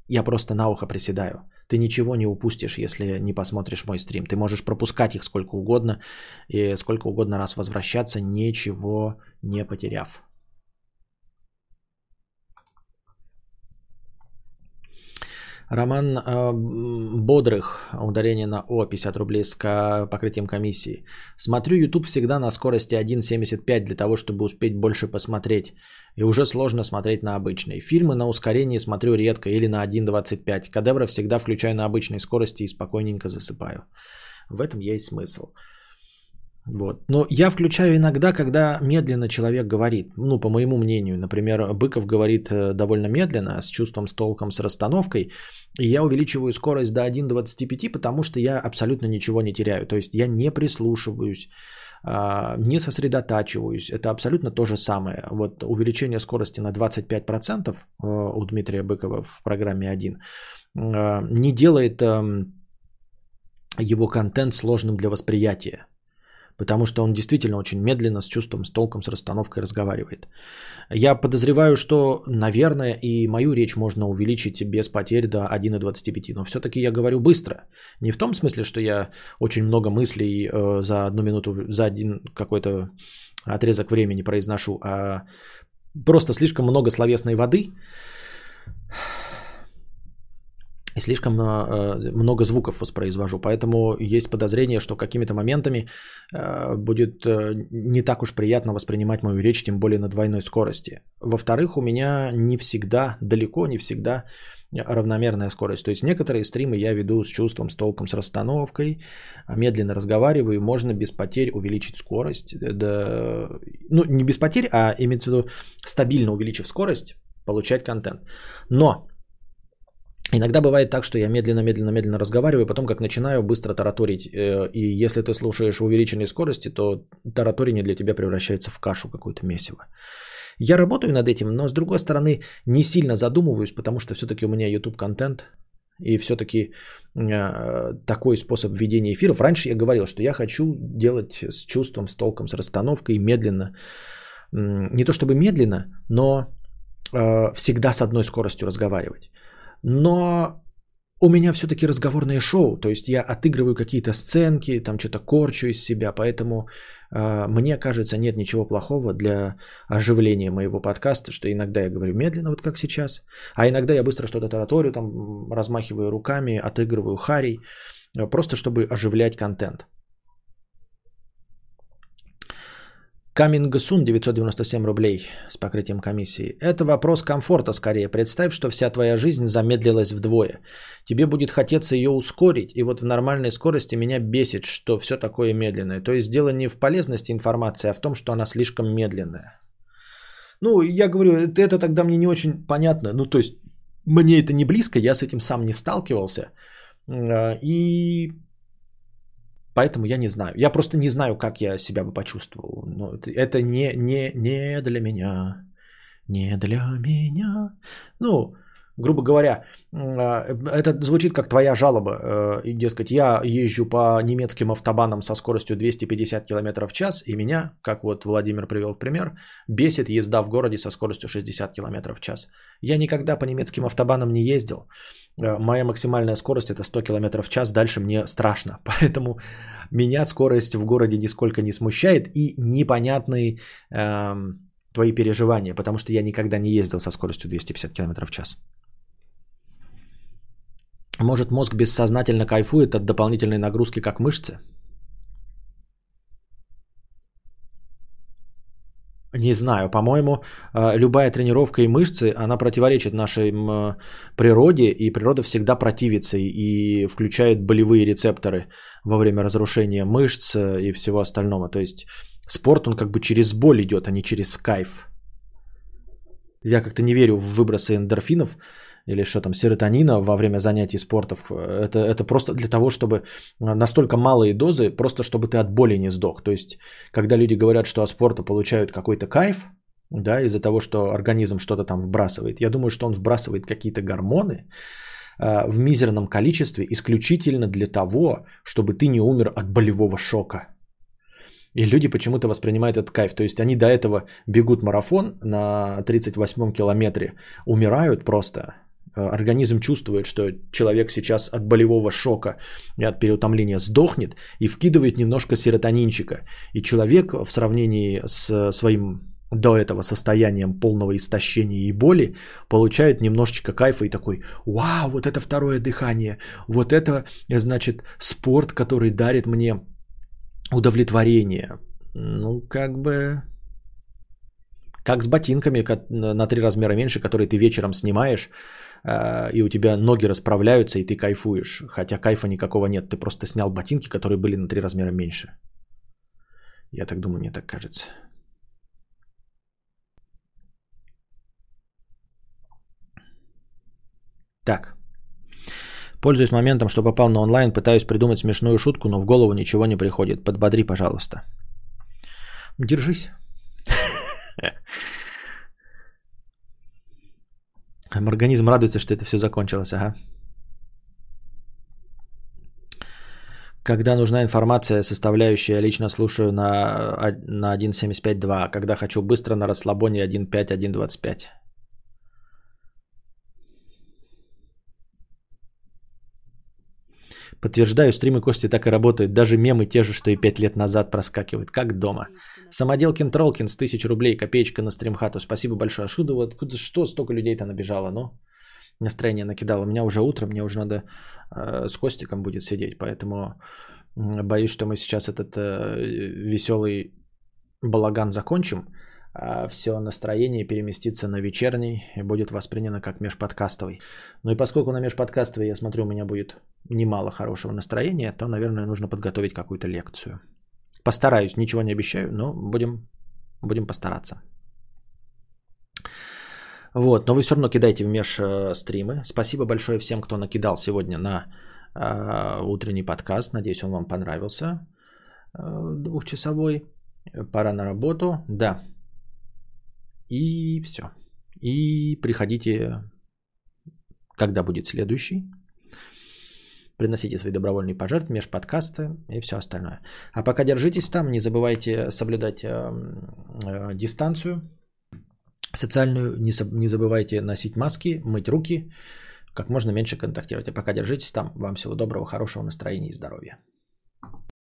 Я просто на ухо приседаю. Ты ничего не упустишь, если не посмотришь мой стрим. Ты можешь пропускать их сколько угодно и сколько угодно раз возвращаться, ничего не потеряв. Роман э, Бодрых, ударение на О, 50 рублей с покрытием комиссии. Смотрю YouTube всегда на скорости 1.75 для того, чтобы успеть больше посмотреть. И уже сложно смотреть на обычной. Фильмы на ускорении смотрю редко или на 1.25. Кадевра всегда включаю на обычной скорости и спокойненько засыпаю. В этом есть смысл. Вот. Но я включаю иногда, когда медленно человек говорит. Ну, по моему мнению, например, Быков говорит э, довольно медленно, с чувством, с толком, с расстановкой. И я увеличиваю скорость до 1.25, потому что я абсолютно ничего не теряю. То есть я не прислушиваюсь, а, не сосредотачиваюсь. Это абсолютно то же самое. Вот увеличение скорости на 25% э, у Дмитрия Быкова в программе 1 э, не делает эм, его контент сложным для восприятия потому что он действительно очень медленно, с чувством, с толком, с расстановкой разговаривает. Я подозреваю, что, наверное, и мою речь можно увеличить без потерь до 1,25, но все-таки я говорю быстро. Не в том смысле, что я очень много мыслей э, за одну минуту, за один какой-то отрезок времени произношу, а просто слишком много словесной воды слишком э, много звуков воспроизвожу. Поэтому есть подозрение, что какими-то моментами э, будет э, не так уж приятно воспринимать мою речь, тем более на двойной скорости. Во-вторых, у меня не всегда, далеко не всегда равномерная скорость. То есть некоторые стримы я веду с чувством, с толком, с расстановкой, медленно разговариваю, можно без потерь увеличить скорость. Да, ну, не без потерь, а имеется в виду стабильно увеличив скорость, получать контент. Но Иногда бывает так, что я медленно-медленно-медленно разговариваю, потом как начинаю быстро тараторить. Э, и если ты слушаешь увеличенной скорости, то тараторение для тебя превращается в кашу какую-то месиво. Я работаю над этим, но с другой стороны не сильно задумываюсь, потому что все-таки у меня YouTube контент и все-таки э, такой способ ведения эфиров. Раньше я говорил, что я хочу делать с чувством, с толком, с расстановкой, медленно. Не то чтобы медленно, но э, всегда с одной скоростью разговаривать. Но у меня все-таки разговорное шоу, то есть я отыгрываю какие-то сценки, там что-то корчу из себя, поэтому э, мне кажется, нет ничего плохого для оживления моего подкаста, что иногда я говорю медленно, вот как сейчас, а иногда я быстро что-то тараторю, там размахиваю руками, отыгрываю харей, э, просто чтобы оживлять контент. Камингасун 997 рублей с покрытием комиссии. Это вопрос комфорта скорее. Представь, что вся твоя жизнь замедлилась вдвое. Тебе будет хотеться ее ускорить. И вот в нормальной скорости меня бесит, что все такое медленное. То есть дело не в полезности информации, а в том, что она слишком медленная. Ну, я говорю, это тогда мне не очень понятно. Ну, то есть мне это не близко, я с этим сам не сталкивался. А, и Поэтому я не знаю. Я просто не знаю, как я себя бы почувствовал. Но это, это не, не, не для меня. Не для меня. Ну, грубо говоря, а, это звучит как твоя жалоба. Э, дескать, я езжу по немецким автобанам со скоростью 250 км в час, и меня, как вот Владимир привел в пример, бесит езда в городе со скоростью 60 км в час. Я никогда по немецким автобанам не ездил. Э, моя максимальная скорость это 100 км в час, дальше мне страшно. [LAUGHS] Поэтому меня скорость в городе нисколько не смущает и непонятные эм, твои переживания, потому что я никогда не ездил со скоростью 250 км в час. Может, мозг бессознательно кайфует от дополнительной нагрузки, как мышцы? Не знаю, по-моему, э, любая тренировка и мышцы, она противоречит нашей природе, и природа всегда противится и включает болевые рецепторы во время разрушения мышц э, и всего остального. То есть спорт, он как бы через боль идет, а не через кайф. Я как-то не верю в выбросы эндорфинов, или что там, серотонина во время занятий спортов. Это, это просто для того, чтобы настолько малые дозы, просто чтобы ты от боли не сдох. То есть, когда люди говорят, что от спорта получают какой-то кайф, да, из-за того, что организм что-то там вбрасывает, я думаю, что он вбрасывает какие-то гормоны э, в мизерном количестве исключительно для того, чтобы ты не умер от болевого шока. И люди почему-то воспринимают этот кайф. То есть они до этого бегут марафон на 38-м километре, умирают просто, Э, организм чувствует, что человек сейчас от болевого шока и от переутомления сдохнет и вкидывает немножко серотонинчика. И человек в сравнении с своим до этого состоянием полного истощения и боли получает немножечко кайфа и такой, вау, вот это второе дыхание, вот это, значит, спорт, который дарит мне удовлетворение. Ну, как бы, как с ботинками на три размера меньше, которые ты вечером снимаешь, и у тебя ноги расправляются, и ты кайфуешь. Хотя кайфа никакого нет. Ты просто снял ботинки, которые были на три размера меньше. Я так думаю, мне так кажется. Так. Пользуясь моментом, что попал на онлайн, пытаюсь придумать смешную шутку, но в голову ничего не приходит. Подбодри, пожалуйста. Держись. [LAUGHS] Организм радуется, что это все закончилось, ага. Когда нужна информация, составляющая, лично слушаю на, на 1.75.2. Когда хочу быстро на расслабоне 1.5, 1.25. Подтверждаю, стримы Кости так и работают. Даже мемы те же, что и 5 лет назад проскакивают. Как дома. Самоделкин Тролкин с 1000 рублей. Копеечка на стримхату. Спасибо большое. Шуда, вот откуда, что столько людей-то набежало? Ну, настроение накидало. У меня уже утро, мне уже надо э, с Костиком будет сидеть. Поэтому боюсь, что мы сейчас этот э, веселый балаган закончим. А все настроение переместится на вечерний и будет воспринято как межподкастовый. Ну и поскольку на межподкастовый, я смотрю, у меня будет немало хорошего настроения, то, наверное, нужно подготовить какую-то лекцию. Постараюсь, ничего не обещаю, но будем, будем постараться. Вот, но вы все равно кидайте в меж э. Спасибо большое всем, кто накидал сегодня на э, утренний подкаст. Надеюсь, он вам понравился. Э, двухчасовой. Пора на работу. Да. И все. И приходите, когда будет следующий. Приносите свои добровольные пожертвования, межподкасты и все остальное. А пока держитесь там, не забывайте соблюдать э, э, дистанцию социальную, не, не забывайте носить маски, мыть руки, как можно меньше контактировать. А пока держитесь там. Вам всего доброго, хорошего настроения и здоровья.